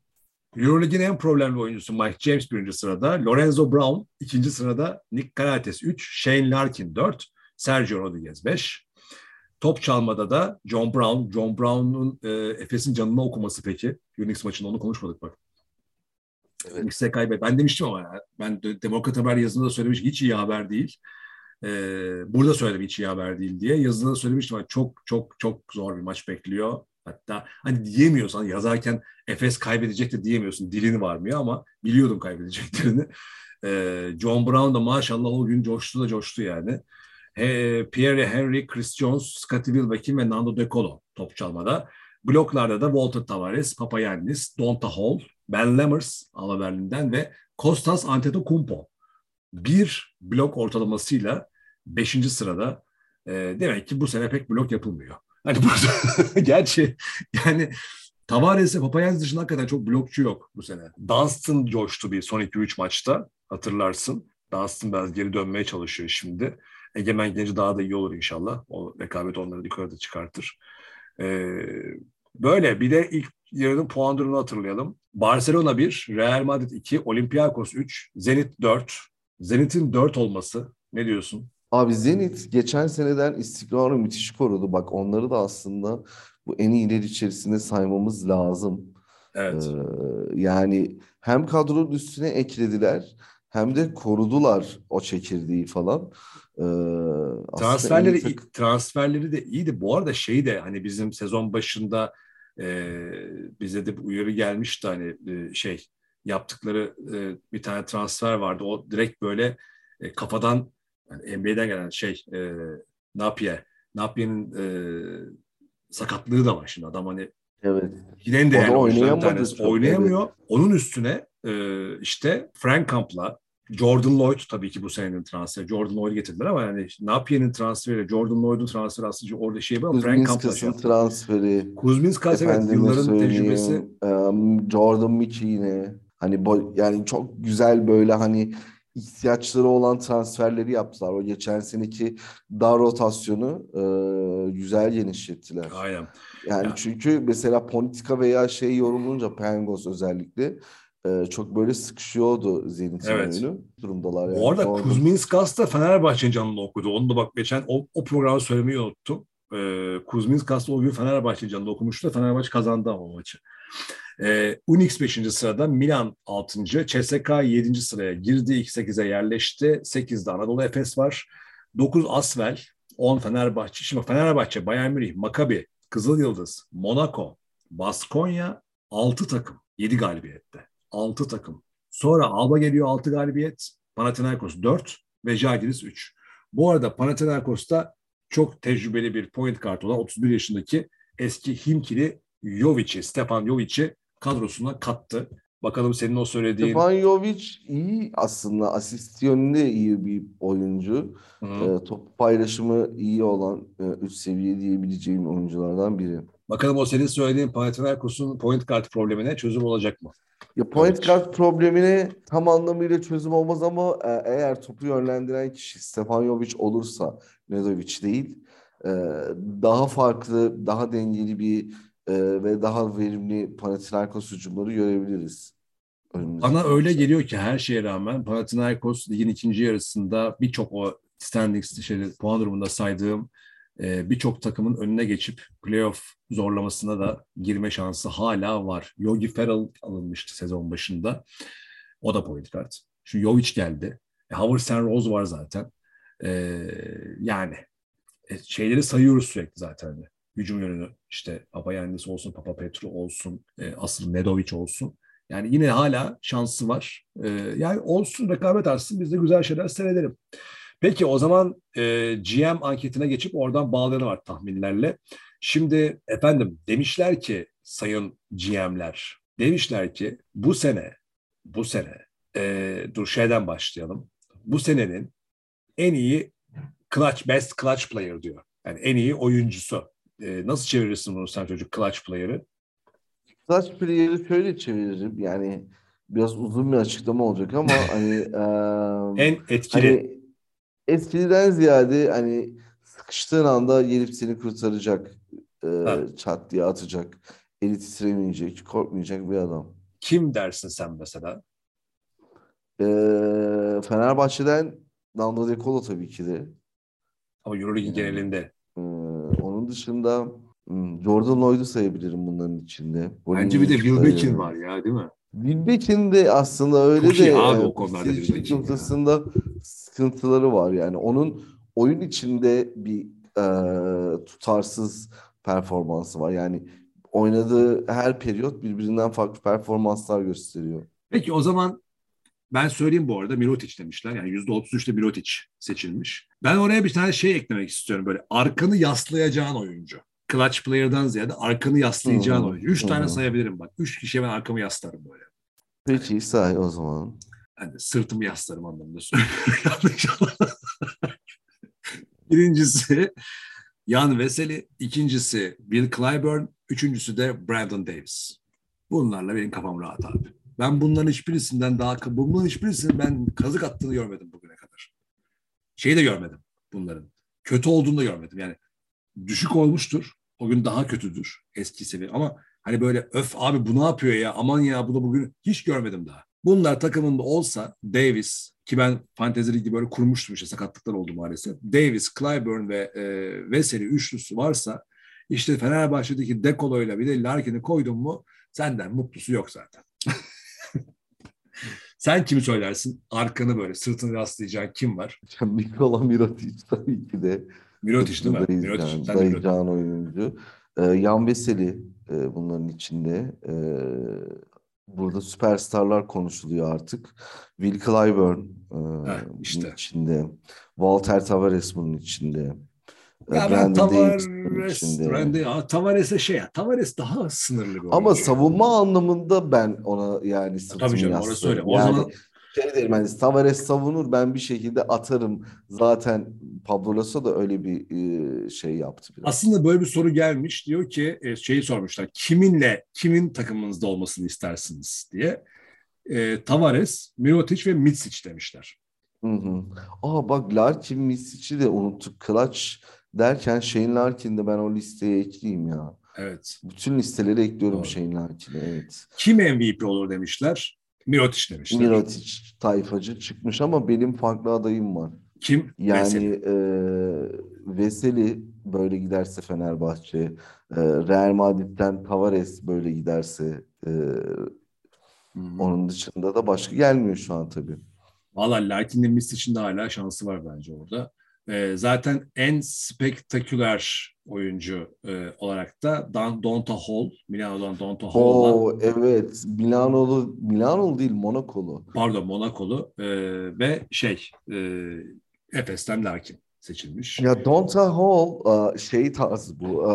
Euroleague'in en problemli oyuncusu Mike James birinci sırada. Lorenzo Brown ikinci sırada. Nick Karates 3. Shane Larkin 4. Sergio Rodriguez 5. Top çalmada da John Brown. John Brown'un e, Efes'in canını okuması peki. Unix maçında onu konuşmadık bak. Evet. Unix'e kaybet. Ben demiştim ama ya, ben de, Demokrat Haber yazısında da söylemiştim. Hiç iyi haber değil. E, burada söyledim hiç iyi haber değil diye. Yazıda da söylemiştim. ama Çok çok çok zor bir maç bekliyor. Hatta hani diyemiyorsan yazarken Efes kaybedecek de diyemiyorsun. Dilin varmıyor ama biliyordum kaybedeceklerini. *laughs* Ee, John Brown da maşallah o gün coştu da coştu yani. Pierre Henry, Chris Jones, Scottie Wilbekin ve Nando De Colo top çalmada. Bloklarda da Walter Tavares, Papayannis, Donta Hall, Ben Lammers Alba Berlin'den ve Kostas Antetokounmpo. Bir blok ortalamasıyla beşinci sırada. Ee, demek ki bu sene pek blok yapılmıyor. Hani burada *laughs* gerçi yani Tavares ve Papayannis dışında hakikaten çok blokçu yok bu sene. Dunstan coştu bir son 2-3 maçta hatırlarsın. Dunstan biraz geri dönmeye çalışıyor şimdi. Egemen Genci daha da iyi olur inşallah. O rekabet onları yukarıda çıkartır. Ee, böyle bir de ilk yarının puan durumunu hatırlayalım. Barcelona 1, Real Madrid 2, Olympiakos 3, Zenit 4. Zenit'in 4 olması ne diyorsun? Abi Zenit geçen seneden istikrarı müthiş korudu. Bak onları da aslında bu en iyiler içerisinde saymamız lazım. Evet. Ee, yani hem kadronun üstüne eklediler hem de korudular o çekirdeği falan. Ee, Transferleri tak- transferleri de iyiydi. Bu arada şey de hani bizim sezon başında e, bize de bir uyarı gelmişti hani e, şey yaptıkları e, bir tane transfer vardı. O direkt böyle e, kafadan yani NBA'den gelen şey e, Napier. Napier'in e, sakatlığı da var şimdi adam hani Evet. Giden de yani oynayamadı Oynayamıyor. Onun üstüne e, işte Frank Kamp'la Jordan Lloyd tabii ki bu senenin transferi. Jordan Lloyd getirdiler ama yani Napier'in transferiyle Jordan Lloyd'un transferi aslında orada şey var Frank Kamp'la şey transferi. Kuzminskas evet yılların tecrübesi. em, Jordan Mickey yine. Hani yani çok güzel böyle hani ihtiyaçları olan transferleri yaptılar. O geçen seneki dar rotasyonu e, güzel genişlettiler. Aynen. Yani Ya. çünkü mesela politika veya şey yorulunca Pangos özellikle e, çok böyle sıkışıyordu Zenit'in Evet. oyunu. Durumdalar yani. Bu arada Jordan- Kuzminskas da Fenerbahçe'nin canını okudu. Onu da bak geçen o, o programı söylemeyi unuttum. Ee, Kuzminskas da o gün Fenerbahçe'nin canını okumuştu. Fenerbahçe kazandı ama o maçı. Ee, Unix 5. sırada, Milan 6. CSK 7. sıraya girdi. İlk 8'e yerleşti. 8'de Anadolu Efes var. 9 Asvel, 10 Fenerbahçe. Şimdi Fenerbahçe, Bayern Münih, Maccabi, Kızıl Yıldız, Monaco, Baskonya 6 takım. 7 galibiyette. 6 takım. Sonra Alba geliyor 6 galibiyet. Panathinaikos 4 ve Žalgiris 3. Bu arada Panathinaikos'ta çok tecrübeli bir point guard olan 31 yaşındaki eski Himkili Jovic'i, Stefan Jovic'i kadrosuna kattı. Bakalım senin o söylediğin Stefan Jovic iyi aslında asist yönünde iyi bir oyuncu. Hı. E, top paylaşımı iyi olan e, üst seviye diyebileceğim oyunculardan biri. Bakalım o senin söylediğin Panathinaikos'un point guard problemine çözüm olacak mı? Ya point Evet. guard problemine tam anlamıyla çözüm olmaz ama e, eğer topu yönlendiren kişi Stefan Jovic olursa Nedovic değil e, daha farklı, daha dengeli bir e, ve daha verimli Panathinaikos hücumları görebiliriz. Bana öyle geliyor ki her şeye rağmen Panathinaikos ligin ikinci yarısında birçok o standings şey, puan durumunda saydığım e, birçok takımın önüne geçip playoff zorlamasına da girme şansı hala var. Yogi Ferrell alınmıştı sezon başında. O da point guard. Şu Jovic geldi. E, Howard St. Rose var zaten. E, yani e, şeyleri sayıyoruz sürekli zaten. Hücum yönünü işte Papayannis olsun, Papa Petru olsun, e, asıl Nedovic olsun. Yani yine hala şansı var. Ee, yani olsun rekabet artsın biz de güzel şeyler seyredelim. Peki o zaman e, GM anketine geçip oradan bağlayalım var tahminlerle. Şimdi efendim demişler ki sayın GM'ler demişler ki bu sene bu sene e, dur şeyden başlayalım. Bu senenin en iyi clutch best clutch player diyor. Yani en iyi oyuncusu. E, nasıl çevirirsin bunu sen çocuk clutch player'ı? Clutch player'ı şöyle çeviririm. Yani biraz uzun bir açıklama olacak ama *laughs* hani e, en etkili. Hani etkiliden ziyade hani sıkıştığın anda gelip seni kurtaracak. E, çat diye atacak. Eli titremeyecek, korkmayacak bir adam. Kim dersin sen mesela? E, Fenerbahçe'den Nando De Colo tabii ki de. Ama Euroleague yani, genelinde. Onun dışında Jordan Lloyd'u sayabilirim bunların içinde. Bence bir de Will Beck'in var ya değil mi? Will Beck'in de aslında öyle Çok de iyi abi o konularda Will noktasında sıkıntıları var yani. Onun oyun içinde bir e, tutarsız performansı var. Yani oynadığı her periyot birbirinden farklı performanslar gösteriyor. Peki o zaman ben söyleyeyim bu arada Mirotic demişler. Yani %33'te Mirotic seçilmiş. Ben oraya bir tane şey eklemek istiyorum böyle. Arkanı yaslayacağın oyuncu. Clutch player'dan ziyade arkanı yaslayacağın hmm. oyuncu. Üç hmm. tane sayabilirim bak. Üç kişiye ben arkamı yaslarım böyle. Peki say o zaman. Yani sırtımı yaslarım anlamında söylüyorum. *laughs* Birincisi Jan Veseli, ikincisi Bill Clyburn, üçüncüsü de Brandon Davis. Bunlarla benim kafam rahat abi. Ben bunların hiçbirisinden daha bunların hiçbirisinin ben kazık attığını görmedim bugüne kadar. Şeyi de görmedim bunların. Kötü olduğunu da görmedim. Yani düşük olmuştur. O gün daha kötüdür eski seviye. Ama hani böyle öf abi bu ne yapıyor ya aman ya bu da bugün hiç görmedim daha. Bunlar takımında olsa Davis ki ben Fantezi Ligi böyle kurmuştum işte sakatlıklar oldu maalesef. Davis, Clyburn ve e, Veseli üçlüsü varsa işte Fenerbahçe'deki Dekolo'yla bir de Larkin'i koydun mu senden mutlusu yok zaten. *laughs* Sen kimi söylersin? Arkanı böyle sırtını rastlayacağın kim var? Nikola Mirotic tabii ki de. Mirotic değil mi? Mirotic. Sen Dayıcan oyuncu. Ee, Yan Veseli e, bunların içinde. E, burada süperstarlar konuşuluyor artık. Will Clyburn e, ha, işte. içinde. Walter Tavares bunun içinde. Ya ben Tavares, Randy, Tavares'e şey ya, Tavares daha sınırlı bir Ama savunma anlamında ben ona yani sırtımı Tabii canım, orası öyle. O yani, zaman şey derim hani Tavares savunur ben bir şekilde atarım. Zaten Pablo Lasso da öyle bir e, şey yaptı. Biraz. Aslında böyle bir soru gelmiş. Diyor ki e, şeyi sormuşlar. Kiminle, kimin takımınızda olmasını istersiniz diye. E, Tavares, Mirotic ve Mitsic demişler. Hı hı. Aa bak Larkin Mitsic'i de unuttuk. Clutch derken Shane Larkin'i ben o listeye ekleyeyim ya. Evet. Bütün listeleri ekliyorum Doğru. Shane Larkin'e evet. Kim MVP olur demişler. Mirotic demişler. Mirotic tayfacı çıkmış ama benim farklı adayım var. Kim? Yani Veseli. E, Veseli böyle giderse Fenerbahçe, e, Real Madrid'den Tavares böyle giderse e, hmm. onun dışında da başka gelmiyor şu an tabii. Valla Larkin'in Miss için de hala şansı var bence orada. E, zaten en spektaküler oyuncu e, olarak da Dan, Donta Hall, Milano'dan Donta Hall. Oo, evet, Milano'lu, Milano'lu değil, Monakolu. Pardon, Monakolu e, ve şey, e, Efes'ten Larkin seçilmiş. Ya Donta Hall şey tarzı bu.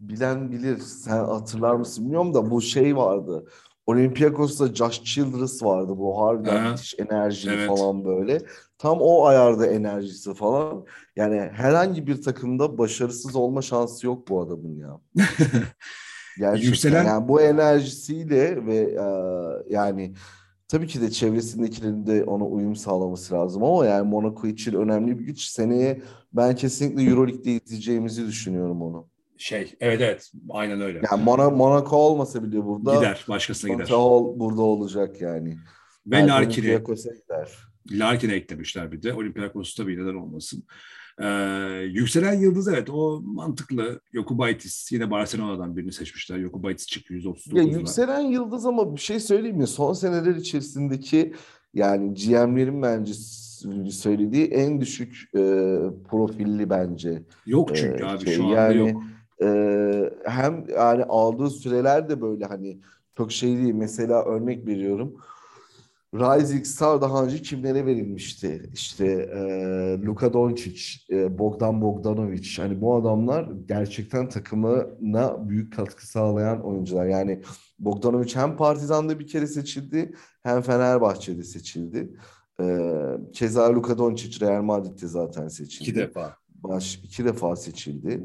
Bilen bilir, sen hatırlar mısın bilmiyorum da bu şey vardı. Olympiakos'ta Josh Childress vardı bu harbiden müthiş enerjili evet. falan böyle. Tam o ayarda enerjisi falan. Yani herhangi bir takımda başarısız olma şansı yok bu adamın ya. *laughs* Gerçekten Yükselen... yani bu enerjisiyle ve e, yani tabii ki de çevresindekilerin de ona uyum sağlaması lazım ama yani Monaco için önemli bir güç. Seneye ben kesinlikle Euroleague'de izleyeceğimizi düşünüyorum onu. Şey, evet evet, aynen öyle. Yani Mon Monaco olmasa bile burada gider, başkasına gider. Monaco burada olacak yani. Ve Larkin'i Larkin'e eklemişler bir de. Olympiakos'ta bir neden olmasın. Ee, yükselen yıldız evet o mantıklı. Yokubaitis yine Barcelona'dan birini seçmişler. Yokubaitis çıktı 139'da. Ya yükselen yıldız ama bir şey söyleyeyim mi? Son seneler içerisindeki yani GM'lerin bence söylediği en düşük e, profilli bence. Yok çünkü e, abi şey, şu anda yani, yok. E, hem yani aldığı süreler de böyle hani çok şey değil. Mesela örnek veriyorum. Rising Star daha önce kimlere verilmişti? İşte e, Luka Doncic, e, Bogdan Bogdanovic. Hani bu adamlar gerçekten takımına büyük katkı sağlayan oyuncular. Yani Bogdanovic hem Partizan'da bir kere seçildi hem Fenerbahçe'de seçildi. E, keza Luka Doncic Real Madrid'de zaten seçildi. İki defa. Baş, iki defa seçildi.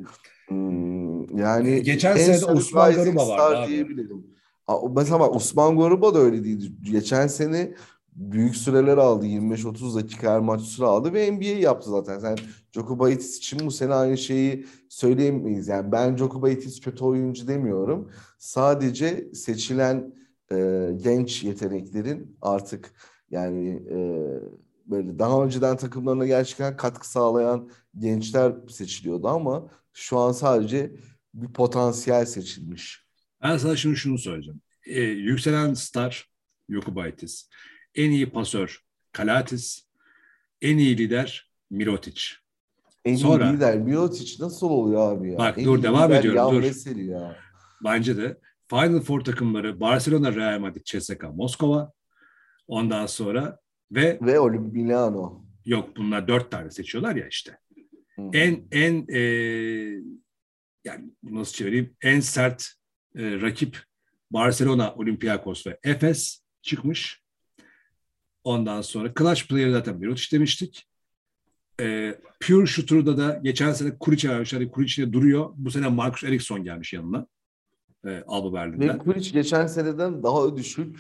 Hmm, yani Geçen en sene Osman Garuba vardı abi. diyebilirim. Mesela bak Osman Garuba da öyle değil. Geçen sene büyük süreler aldı. 25-30 dakika her maç süre aldı ve NBA yaptı zaten. Sen Joko Baitis için bu sene aynı şeyi söyleyemeyiz. Yani ben Joko Baitis kötü oyuncu demiyorum. Sadece seçilen e, genç yeteneklerin artık yani e, böyle daha önceden takımlarına gerçekten katkı sağlayan gençler seçiliyordu ama şu an sadece bir potansiyel seçilmiş. Ben sana şunu şunu söyleyeceğim. Ee, yükselen star Yokubaitis. En iyi pasör Kalatis. En iyi lider Mirotic. En Sonra- iyi lider Mirotic nasıl oluyor abi ya? Bak, En dur, devam ediyorum, dur. Ya. Bence de Final Four takımları Barcelona, Real Madrid, CSKA, Moskova. Ondan sonra ve Ve Milano. yok bunlar dört tane seçiyorlar ya işte. Hı. En en e, yani nasıl çevireyim en sert e, rakip Barcelona, Olympiakos ve Efes çıkmış. Ondan sonra Clutch Player zaten Mirotic demiştik. E, Pure Shooter'da da geçen sene Kuric'e vermişler. Hani Kuric de duruyor. Bu sene Marcus Eriksson gelmiş yanına. E, Alba Ve Berlin'den. Kuric geçen seneden daha düşük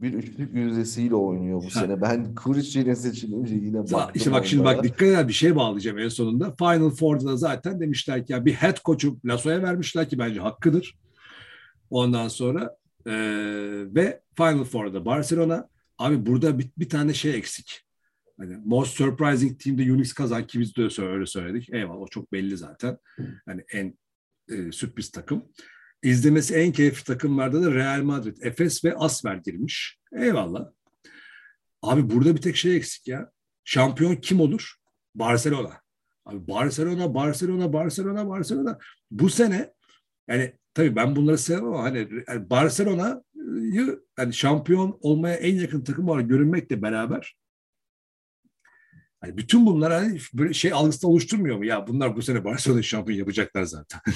bir üçlük yüzdesiyle oynuyor bu Ha. sene. Ben Kuric yine seçilince yine baktım İşte bak şimdi onlara. bak dikkat eder bir şey bağlayacağım en sonunda. Final Four'da da zaten demişler ki ya bir head coach'u Lasso'ya vermişler ki bence hakkıdır. Ondan sonra eee, ve Final Four'da Barcelona. Abi burada bir, bir tane şey eksik. Hani most surprising team'de Unix kazan ki biz de öyle öyle söyledik. Eyvallah o çok belli zaten. Hani en e, sürpriz takım. İzlemesi en keyifli takımlarda da Real Madrid, Efes ve Asver girmiş. Eyvallah. Abi burada bir tek şey eksik ya. Şampiyon kim olur? Barcelona. Abi Barcelona, Barcelona, Barcelona, Barcelona. Bu sene yani tabii ben bunları sevmem ama hani yani Barcelona'yı yani şampiyon olmaya en yakın takım olarak görünmekle beraber hani bütün bunlar hani böyle şey algısı oluşturmuyor mu? Ya bunlar bu sene Barcelona'yı şampiyon yapacaklar zaten. *laughs*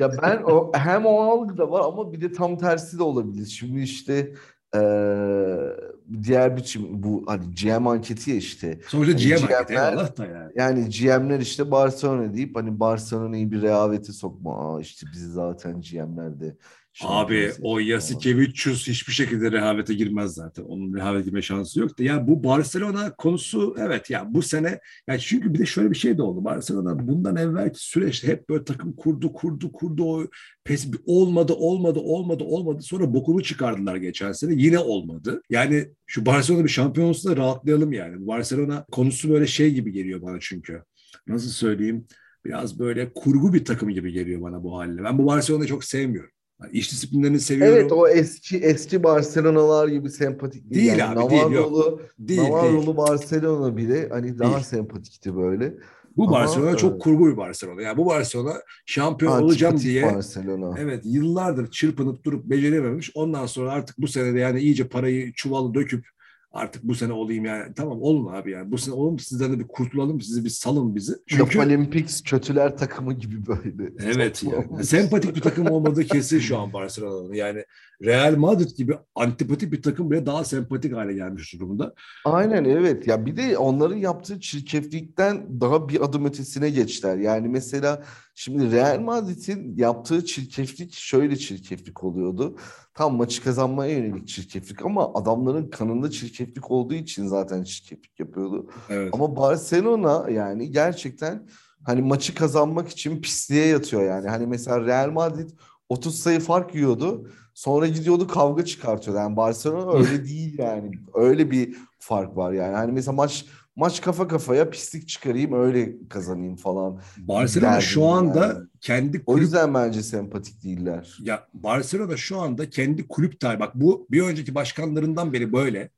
Ya ben o hem o algı da var ama bir de tam tersi de olabilir. Şimdi işte eee, diğer biçim bu hani GM anketi ya işte. Sonuçta Hani GM GM'ler anketi, eyvallah da yani. Yani GM'ler işte Barcelona deyip hani Barcelona'yı bir rehavete sokma. Aa işte bizi zaten GM'lerde Abi o Yasikevicius hiçbir şekilde rehavete girmez zaten. Onun rehavete girme şansı yok da. Ya bu Barcelona konusu evet ya bu sene ya çünkü bir de şöyle bir şey de oldu. Barcelona bundan evvelki süreçte hep böyle takım kurdu kurdu kurdu o pes olmadı olmadı olmadı olmadı sonra bokunu çıkardılar geçen sene yine olmadı. Yani şu Barcelona bir şampiyon olsa da rahatlayalım yani. Barcelona konusu böyle şey gibi geliyor bana çünkü. Nasıl söyleyeyim? Biraz böyle kurgu bir takım gibi geliyor bana bu haline. Ben bu Barcelona'yı çok sevmiyorum. Yani iş disiplinlerini seviyorum. Evet o eski eski Barcelona'lar gibi sempatik değil. Değil yani abi, değil, yok. Navarro'lu, değil, değil. Navarro'lu Barcelona bile hani daha Değil. sempatikti böyle. Bu Ama, Barcelona çok evet. kurgu bir Barcelona. Yani bu Barcelona şampiyon Antipatik olacağım diye Barcelona. evet yıllardır çırpınıp durup becerememiş. Ondan sonra artık bu sene de yani iyice parayı çuvalı döküp artık bu sene olayım yani. Tamam olun abi yani. Bu sene olun sizden de bir kurtulalım. Sizi bir salın bizi. Çünkü... Olympics kötüler takımı gibi böyle. Evet yani. Sempatik bir takım olmadığı kesin şu an Barcelona'nın. Yani Real Madrid gibi antipatik bir takım bile daha sempatik hale gelmiş durumda. Aynen evet ya bir de onların yaptığı çirkeflikten daha bir adım ötesine geçtiler. Yani mesela şimdi Real Madrid'in yaptığı çirkeflik şöyle çirkeflik oluyordu. Tam maçı kazanmaya yönelik çirkeflik ama adamların kanında çirkeflik olduğu için zaten çirkeflik yapıyordu. Evet. Ama Barcelona yani gerçekten hani maçı kazanmak için pisliğe yatıyor yani. Hani mesela Real Madrid 30 sayı fark yiyordu. Sonra gidiyordu kavga çıkartıyordu. Yani Barcelona *laughs* öyle değil yani. Öyle bir fark var yani. Hani mesela maç maç kafa kafaya pislik çıkarayım öyle kazanayım falan. Barcelona şu anda yani. Kendi O kulüp yüzden bence sempatik değiller. Ya Barcelona şu anda kendi kulüp tarihi bak bu bir önceki başkanlarından beri böyle.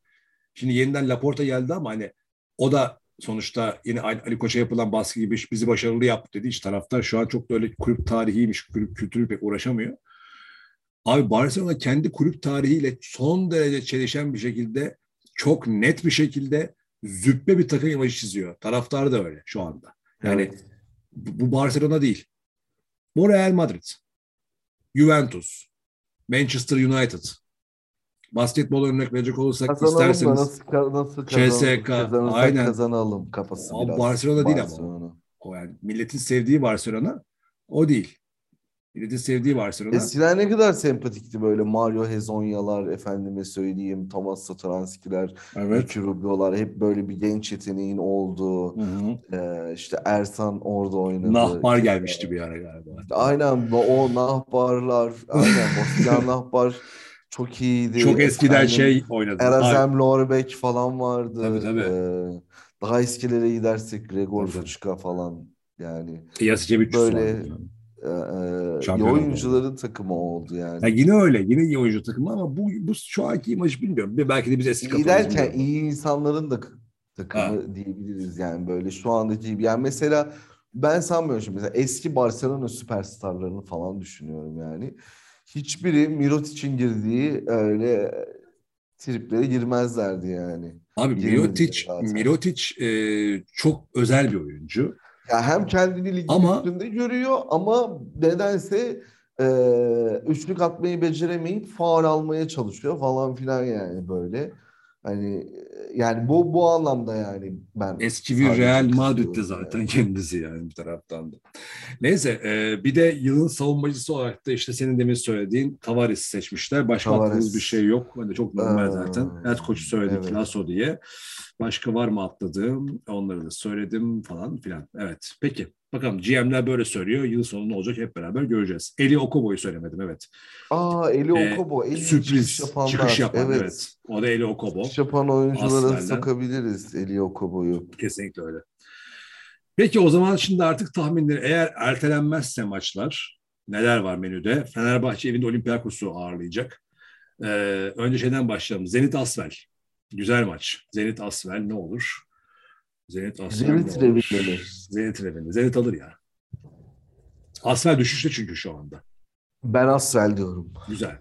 Şimdi yeniden Laporta geldi ama hani o da sonuçta yine Ali Ali Koç'a yapılan baskı gibi bizi başarılı yaptı dedi. İşte taraftar şu an çok da öyle kulüp tarihiymiş, kulüp kültürü pek uğraşamıyor. Abi Barcelona kendi kulüp tarihiyle son derece çelişen bir şekilde çok net bir şekilde züppe bir takım imajı çiziyor. Taraftar da öyle şu anda. Yani Evet. bu Barcelona değil. Bu Real Madrid, Juventus, Manchester United. Basketbol örnek verecek olursak Kazanalım da isterseniz nasıl, ka- nasıl CSK, kazanalım, kazanırsak aynen. kazanalım kafası Ama biraz. Barcelona değil ama. Barcelona. o yani milletin sevdiği Barcelona o değil. Milletin sevdiği Barcelona. Eskiden ne kadar sempatikti böyle Mario Hezonyalar, efendime söyleyeyim, Thomas Satoranskiler, Evet. Rubio'lar hep böyle bir genç yeteneğin olduğu. Hı hı. Ee, işte Ersan orada oynadı. Nahbar gelmişti bir ara galiba. Aynen o Nahbarlar, aynen Bosyan *laughs* Nahbar çok iyiydi. Çok eskiden Efendim, şey oynadı. Erazem Lorbek falan vardı. Tabii, tabii. Ee, daha eskilere gidersek Gregor. Fuchka falan yani Yasicevic Böyle- vardı. E, e, iyi Şampiyon oldu. oyuncuların takımı oldu yani. Ya yine öyle. Yine iyi oyuncu takımı ama bu, bu şu anki imajı bilmiyorum. Belki de biz eski İyi derken bilmiyorum. iyi insanların da takımı diyebiliriz yani böyle şu andaki gibi. Yani mesela ben sanmıyorum şimdi mesela eski Barcelona süperstarlarını falan düşünüyorum yani. Hiçbiri Mirotic'in girdiği öyle triplere girmezlerdi yani. Abi Mirotic. Mirotic e, çok özel bir oyuncu. Ya hem kendini ligin Ama- üstünde görüyor ama nedense e, üçlük atmayı beceremeyip faul almaya çalışıyor falan filan yani böyle. Hani yani bu bu anlamda yani ben Eski bir Real Madrid'de zaten kendisi yani bir taraftan da. Neyse e, bir de yılın savunmacısı olarak da işte senin demin söylediğin Tavares seçmişler. Başka bir şey yok. Hani çok normal Ee, zaten. Head koçu söyledik evet. Lasso diye. Başka var mı atladığım? Onları da söyledim falan filan. Evet. Peki. Bakalım GM'ler böyle söylüyor. Yıl sonu ne olacak hep beraber göreceğiz. Eli Okobo'yu söylemedim evet. Aa Eli Ee, Okobo en iyi Sürpriz çıkış yapanlar. çıkış yapan evet. Evet. O da Eli Okobo. Çıkış yapan oyunculara sokabiliriz Eli Okobo'yu. Kesinlikle öyle. Peki o zaman şimdi artık tahminleri eğer ertelenmezse maçlar neler var menüde? Fenerbahçe evinde Olympiakos'u ağırlayacak. Ee, önce şeyden başlayalım. Zenit Asvel. Güzel maç. Zenit Asvel ne olur? Zenit Asvel Zenit ne olur? Zenit Revi'de. Zenit alır ya. Asvel düşüşte çünkü şu anda. Ben Asfel diyorum. Güzel.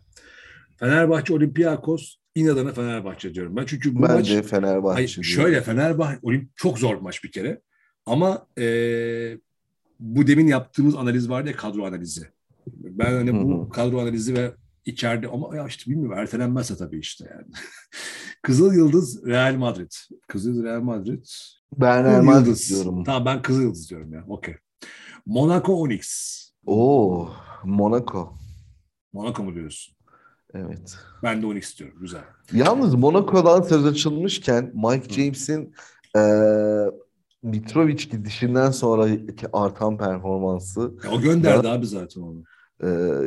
Fenerbahçe Olympiakos inadına Fenerbahçe diyorum ben. Çünkü bu Ben maç de Fenerbahçe Hayır, diyorum. şöyle Fenerbahçe Olimp çok zor bir maç bir kere. Ama eee, bu demin yaptığımız analiz vardı ya kadro analizi. Ben hani bu kadro analizi ve içeride ama ya işte bilmiyorum ertelenmezse tabii işte yani. *laughs* Kızıl Yıldız Real Madrid. Kızıl Yıldız Real Madrid. Ben Real Madrid Yıldız. diyorum. Tamam ben Kızıl Yıldız diyorum ya. Okey. Monaco Onyx. Oo, Monaco. Monaco mu diyorsun? Evet. Ben de Onyx diyorum. Güzel. Yalnız Monaco'dan söz açılmışken Mike James'in eee Mitrovic gidişinden sonraki artan performansı Ya o gönderdi abi zaten onu.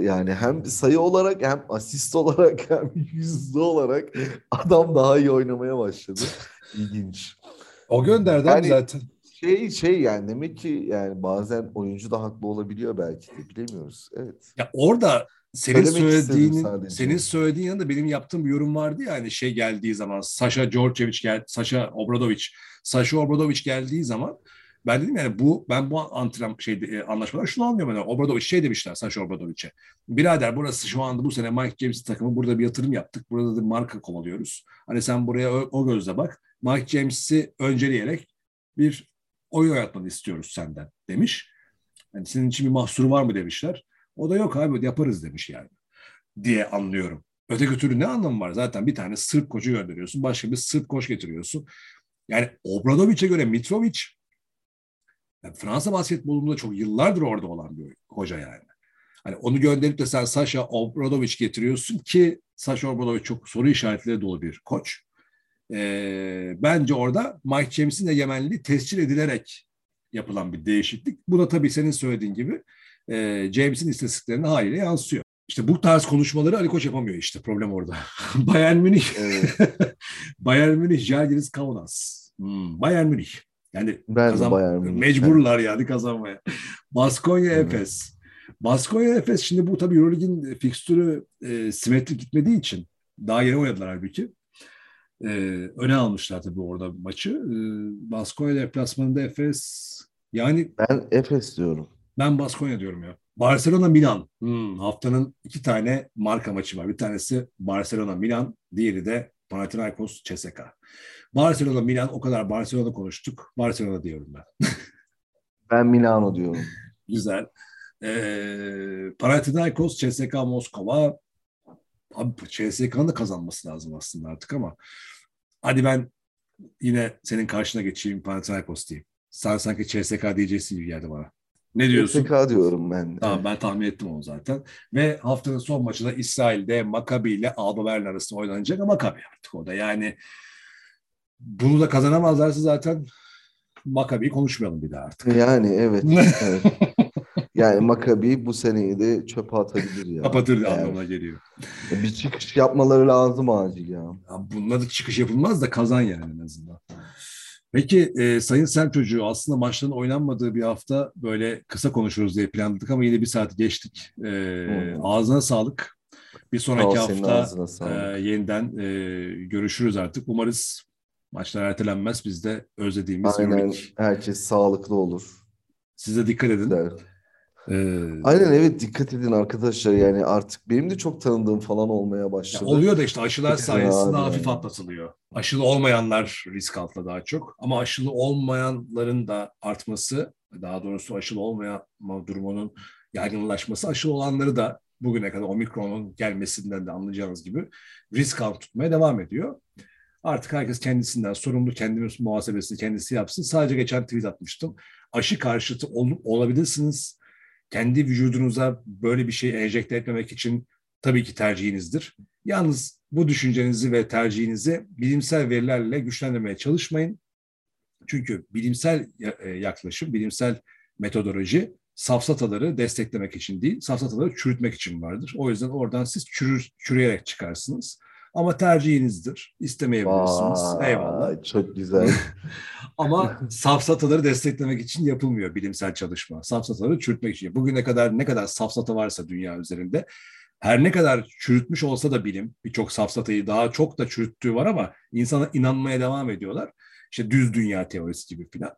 Yani hem sayı olarak hem asist olarak *laughs* hem yüzde olarak adam daha iyi oynamaya başladı. İlginç. O gönderdi Yani- zaten. Şey şey yani demek ki yani bazen oyuncu da haklı olabiliyor belki de bilemiyoruz. Evet. Ya orada senin Söylemek söylediğinin senin söylediğin yanında benim yaptığım bir yorum vardı ya hani şey geldiği zaman Sasha Djordjevic gel Sasha Obradovic Sasha Obradovic geldiği zaman ben dedim yani bu ben bu antrenman şey e, anlaşmadan şunu anlıyorum yani Obradovic şey demişler Sasha Obradovic'e. Birader burası şu anda bu sene Mike James takımı burada bir yatırım yaptık. Burada da marka kovalıyoruz. Hani sen buraya o, o gözle bak. Mike James'i önceleyerek bir oyun oynatmanı istiyoruz senden demiş. Yani senin için bir mahsuru var mı demişler. O da yok abi yaparız demiş yani diye anlıyorum. Öteki türlü ne anlamı var? Zaten bir tane Sırp koçu gönderiyorsun. Başka bir Sırp koç getiriyorsun. Yani Obradovic'e göre Mitrovic yani Fransa basketbolunda çok yıllardır orada olan bir hoca yani. Hani onu gönderip de sen Sasha Obradovic getiriyorsun ki Sasha Obradovic çok soru işaretleri dolu bir koç. Ee, bence orada Mike James'in egemenliği tescil edilerek yapılan bir değişiklik. Bu da tabii senin söylediğin gibi e, James'in istatistiklerine haliyle yansıyor. İşte bu tarz konuşmaları Ali Koç yapamıyor işte. Problem orada. *laughs* Bayern Münih. Evet. *laughs* Bayern Münih, Jalgiris Kaunas. Hmm, Bayern Münih. Yani Ben kazan- Bayern mecburlar yani kazanmaya. *laughs* Baskonya Evet. Efes. Baskonya Efes şimdi bu tabii Euroleague'in fikstürü e, simetrik gitmediği için daha yeni oynadılar halbuki. E, öne almışlar tabii orada maçı. E, Baskonya deplasmanında Efes yani Ben Efes diyorum. ben Baskonya diyorum ya. Barcelona Milan. Hmm, haftanın iki tane marka maçı var. Bir tanesi Barcelona Milan, diğeri de Panathinaikos CSKA. Barcelona Milan o kadar Barcelona konuştuk. Barcelona diyorum ben. *laughs* Ben Milano diyorum. *laughs* Güzel. Ee, Panathinaikos CSKA Moskova. Abi CSKA'nın da kazanması lazım aslında artık ama hadi ben yine senin karşına geçeyim Panathinaikos diyeyim. Sen sanki CSKA diyeceksin gibi geldi bana. Ne diyorsun? CSK diyorum ben. Tamam ben tahmin ettim onu zaten. Ve haftanın son maçı da İsrail'de Maccabi ile Alba Berlin arasında oynanacak ama Maccabi artık o da. Yani bunu da kazanamazlarsa zaten Maccabi'yi konuşmayalım bir daha artık. Yani evet. evet. *laughs* Yani Maccabi bu seneyi de çöpe atabilir ya. Kapatır Yani anlamına geliyor. bir çıkış yapmaları lazım acil ya. Ya bununla da çıkış yapılmaz da kazan yani en azından. Peki e, Sayın Sen Çocuğu aslında maçların oynanmadığı bir hafta böyle kısa konuşuruz diye planladık ama yine bir saat geçtik. E, Hmm. Ağzına sağlık. Bir sonraki Sağ hafta e, yeniden e, görüşürüz artık. Umarız maçlar ertelenmez. Biz de özlediğimiz Aynen Euroleague. herkes sağlıklı olur. Siz de dikkat edin. Der. E, Aynen evet dikkat edin arkadaşlar yani artık benim de çok tanıdığım falan olmaya Ya başladı. oluyor da işte aşılar sayesinde abi hafif yani. atlatılıyor. Aşılı olmayanlar risk altında daha çok. Ama aşılı olmayanların da artması, daha doğrusu aşılı olmayama durumunun yaygınlaşması, aşılı olanları da bugüne kadar omikronun gelmesinden de anlayacağınız gibi risk altı tutmaya devam ediyor. Artık herkes kendisinden sorumlu, kendimiz muhasebesini kendisi yapsın. Sadece geçen tweet atmıştım. Aşı karşıtı ol- olabilirsiniz. Kendi vücudunuza böyle bir şey enjekte etmemek için tabii ki tercihinizdir. Yalnız bu düşüncenizi ve tercihinizi bilimsel verilerle güçlendirmeye çalışmayın. Çünkü bilimsel ya- e, yaklaşım, bilimsel metodoloji safsataları desteklemek için değil, safsataları çürütmek için vardır. O yüzden oradan siz çürür, çürüyerek çıkarsınız. Ama tercihinizdir. İstemeyebilirsiniz. Vay, Eyvallah. Çok güzel. *laughs* Ama safsataları desteklemek için yapılmıyor bilimsel çalışma. Safsataları çürütmek için. Bugüne kadar ne kadar safsata varsa dünya üzerinde her ne kadar çürütmüş olsa da bilim birçok safsatayı daha çok da çürüttüğü var ama insana inanmaya devam ediyorlar. İşte düz dünya teorisi gibi filan.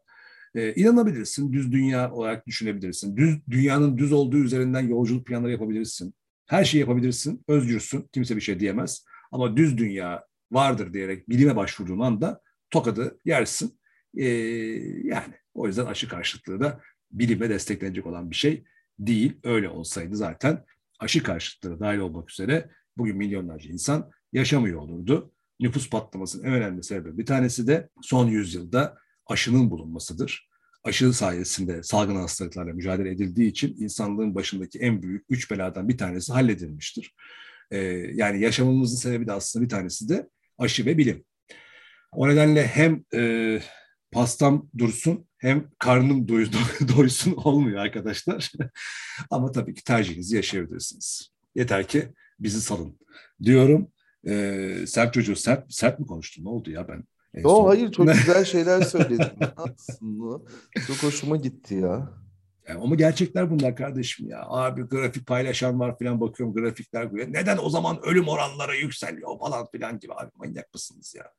Ee, inanabilirsin, düz dünya olarak düşünebilirsin. Düz dünyanın düz olduğu üzerinden yolculuk planları yapabilirsin. Her şeyi yapabilirsin, özgürsün, kimse bir şey diyemez. Ama düz dünya vardır diyerek bilime başvurduğun anda tokadı yersin. Ee, yani o yüzden aşı karşıtlığı da bilime desteklenecek olan bir şey değil. Öyle olsaydı zaten aşı karşıtlığı dahil olmak üzere bugün milyonlarca insan yaşamıyor olurdu. Nüfus patlamasının en önemli sebebi bir tanesi de son yüzyılda aşının bulunmasıdır. Aşı sayesinde salgın hastalıklarla mücadele edildiği için insanlığın başındaki en büyük üç beladan bir tanesi halledilmiştir. Ee, yani yaşamımızın sebebi de aslında bir tanesi de aşı ve bilim. O nedenle hem e, pastam dursun hem karnım doy, *laughs* doysun olmuyor arkadaşlar. *laughs* Ama tabii ki tercihinizi yaşayabilirsiniz. Yeter ki bizi salın diyorum. Ee, sert çocuğu sert, sert mi konuştum? Ne oldu ya ben? en Yo son- hayır çok *laughs* güzel şeyler söyledin aslında. Çok hoşuma gitti ya. Yani ama gerçekler bunlar kardeşim ya. Abi grafik paylaşan var falan bakıyorum grafikler koyuyor. Neden o zaman ölüm oranları yükseliyor falan filan gibi. Abi manyak mısınız ya?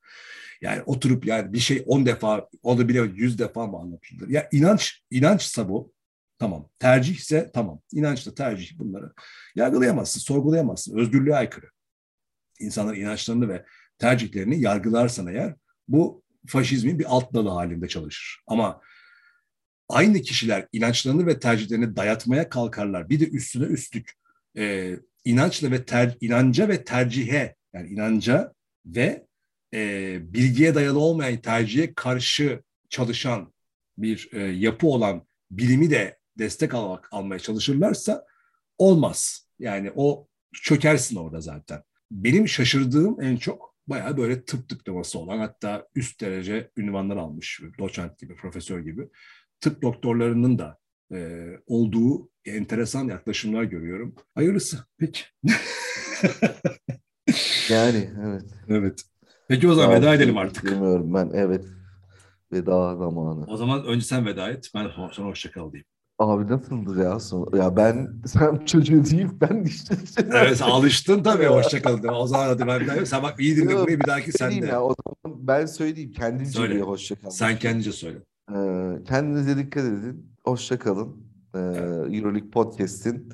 Yani oturup yani bir şey 10 defa o da bile 100 defa mı anlatılır? Ya inanç inançsa bu tamam. Tercihse tamam. İnançla tercih bunları yargılayamazsın, sorgulayamazsın. Özgürlüğe aykırı. İnsanların inançlarını ve tercihlerini yargılarsan eğer bu faşizmin bir alt dalı halinde çalışır. Ama aynı kişiler inançlarını ve tercihlerini dayatmaya kalkarlar. Bir de üstüne üstlük e, inançla ve ter, inanca ve tercihe yani inanca ve e, bilgiye dayalı olmayan tercihe karşı çalışan bir e, yapı olan bilimi de destek almak, almaya çalışırlarsa olmaz. Yani o çökersin orada zaten. Benim şaşırdığım en çok bayağı böyle tıp diploması olan hatta üst derece ünvanlar almış doçent gibi, profesör gibi tıp doktorlarının da e, olduğu enteresan yaklaşımlar görüyorum. Hayırlısı. Peki. *laughs* Yani evet. evet. Peki o zaman veda Abi, edelim artık. Bilmiyorum ben evet. Veda zamanı. O zaman önce sen veda et. Ben sonra hoşça kal diyeyim. Abi nasıldır ya son? Ya ben sen çocuğu değil ben işte. Evet alıştın tabii *laughs* hoşça kal. O zaman hadi ben veda Sen bak iyi dinle burayı bir dahaki sen Söyleyeyim de. ya o zaman ben söyleyeyim kendimce Söyle. bir hoşça kalın. Sen kendince söyle. Kendinize dikkat edin. Hoşça kalın. Euroleague Podcast'in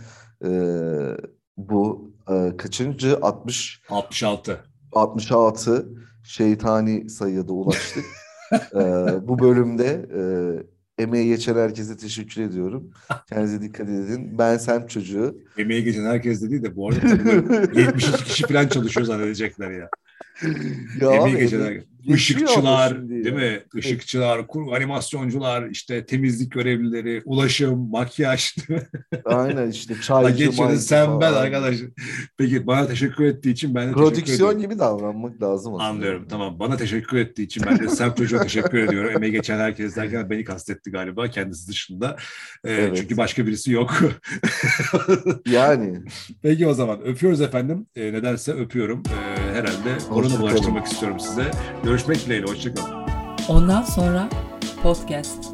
bu kaçıncı 60 66. 66 şeytani sayıya da ulaştık. *laughs* bu bölümde emeği geçen herkese teşekkür ediyorum. Kendinize dikkat edin. Ben semt çocuğu. Emeği geçen herkes dedi de bu arada tabii böyle 72 kişi falan çalışıyor zannedecekler ya. Ya abi, geçiyor ama Işıkçılar, değil mi? Işıkçılar, kur, animasyoncular, işte temizlik görevlileri, ulaşım, makyaj. Aynen işte çaycı, geçiyoruz maycı sen ben arkadaş. Peki bana teşekkür ettiği için ben de teşekkür ediyorum. Prodüksiyon gibi davranmak lazım aslında. Anlıyorum tamam. Bana teşekkür ettiği için ben de Semt Çocuğ'a teşekkür ediyorum. Emeği geçen herkes derken beni kastetti galiba kendisi dışında. Ee, Evet. Çünkü başka birisi yok. Yani Peki o zaman öpüyoruz efendim. Ee, nedense öpüyorum. Ee, herhalde Hoşça bulaştırmak istiyorum size. Görüşmek dileğiyle. Hoşçakalın. Ondan sonra podcast.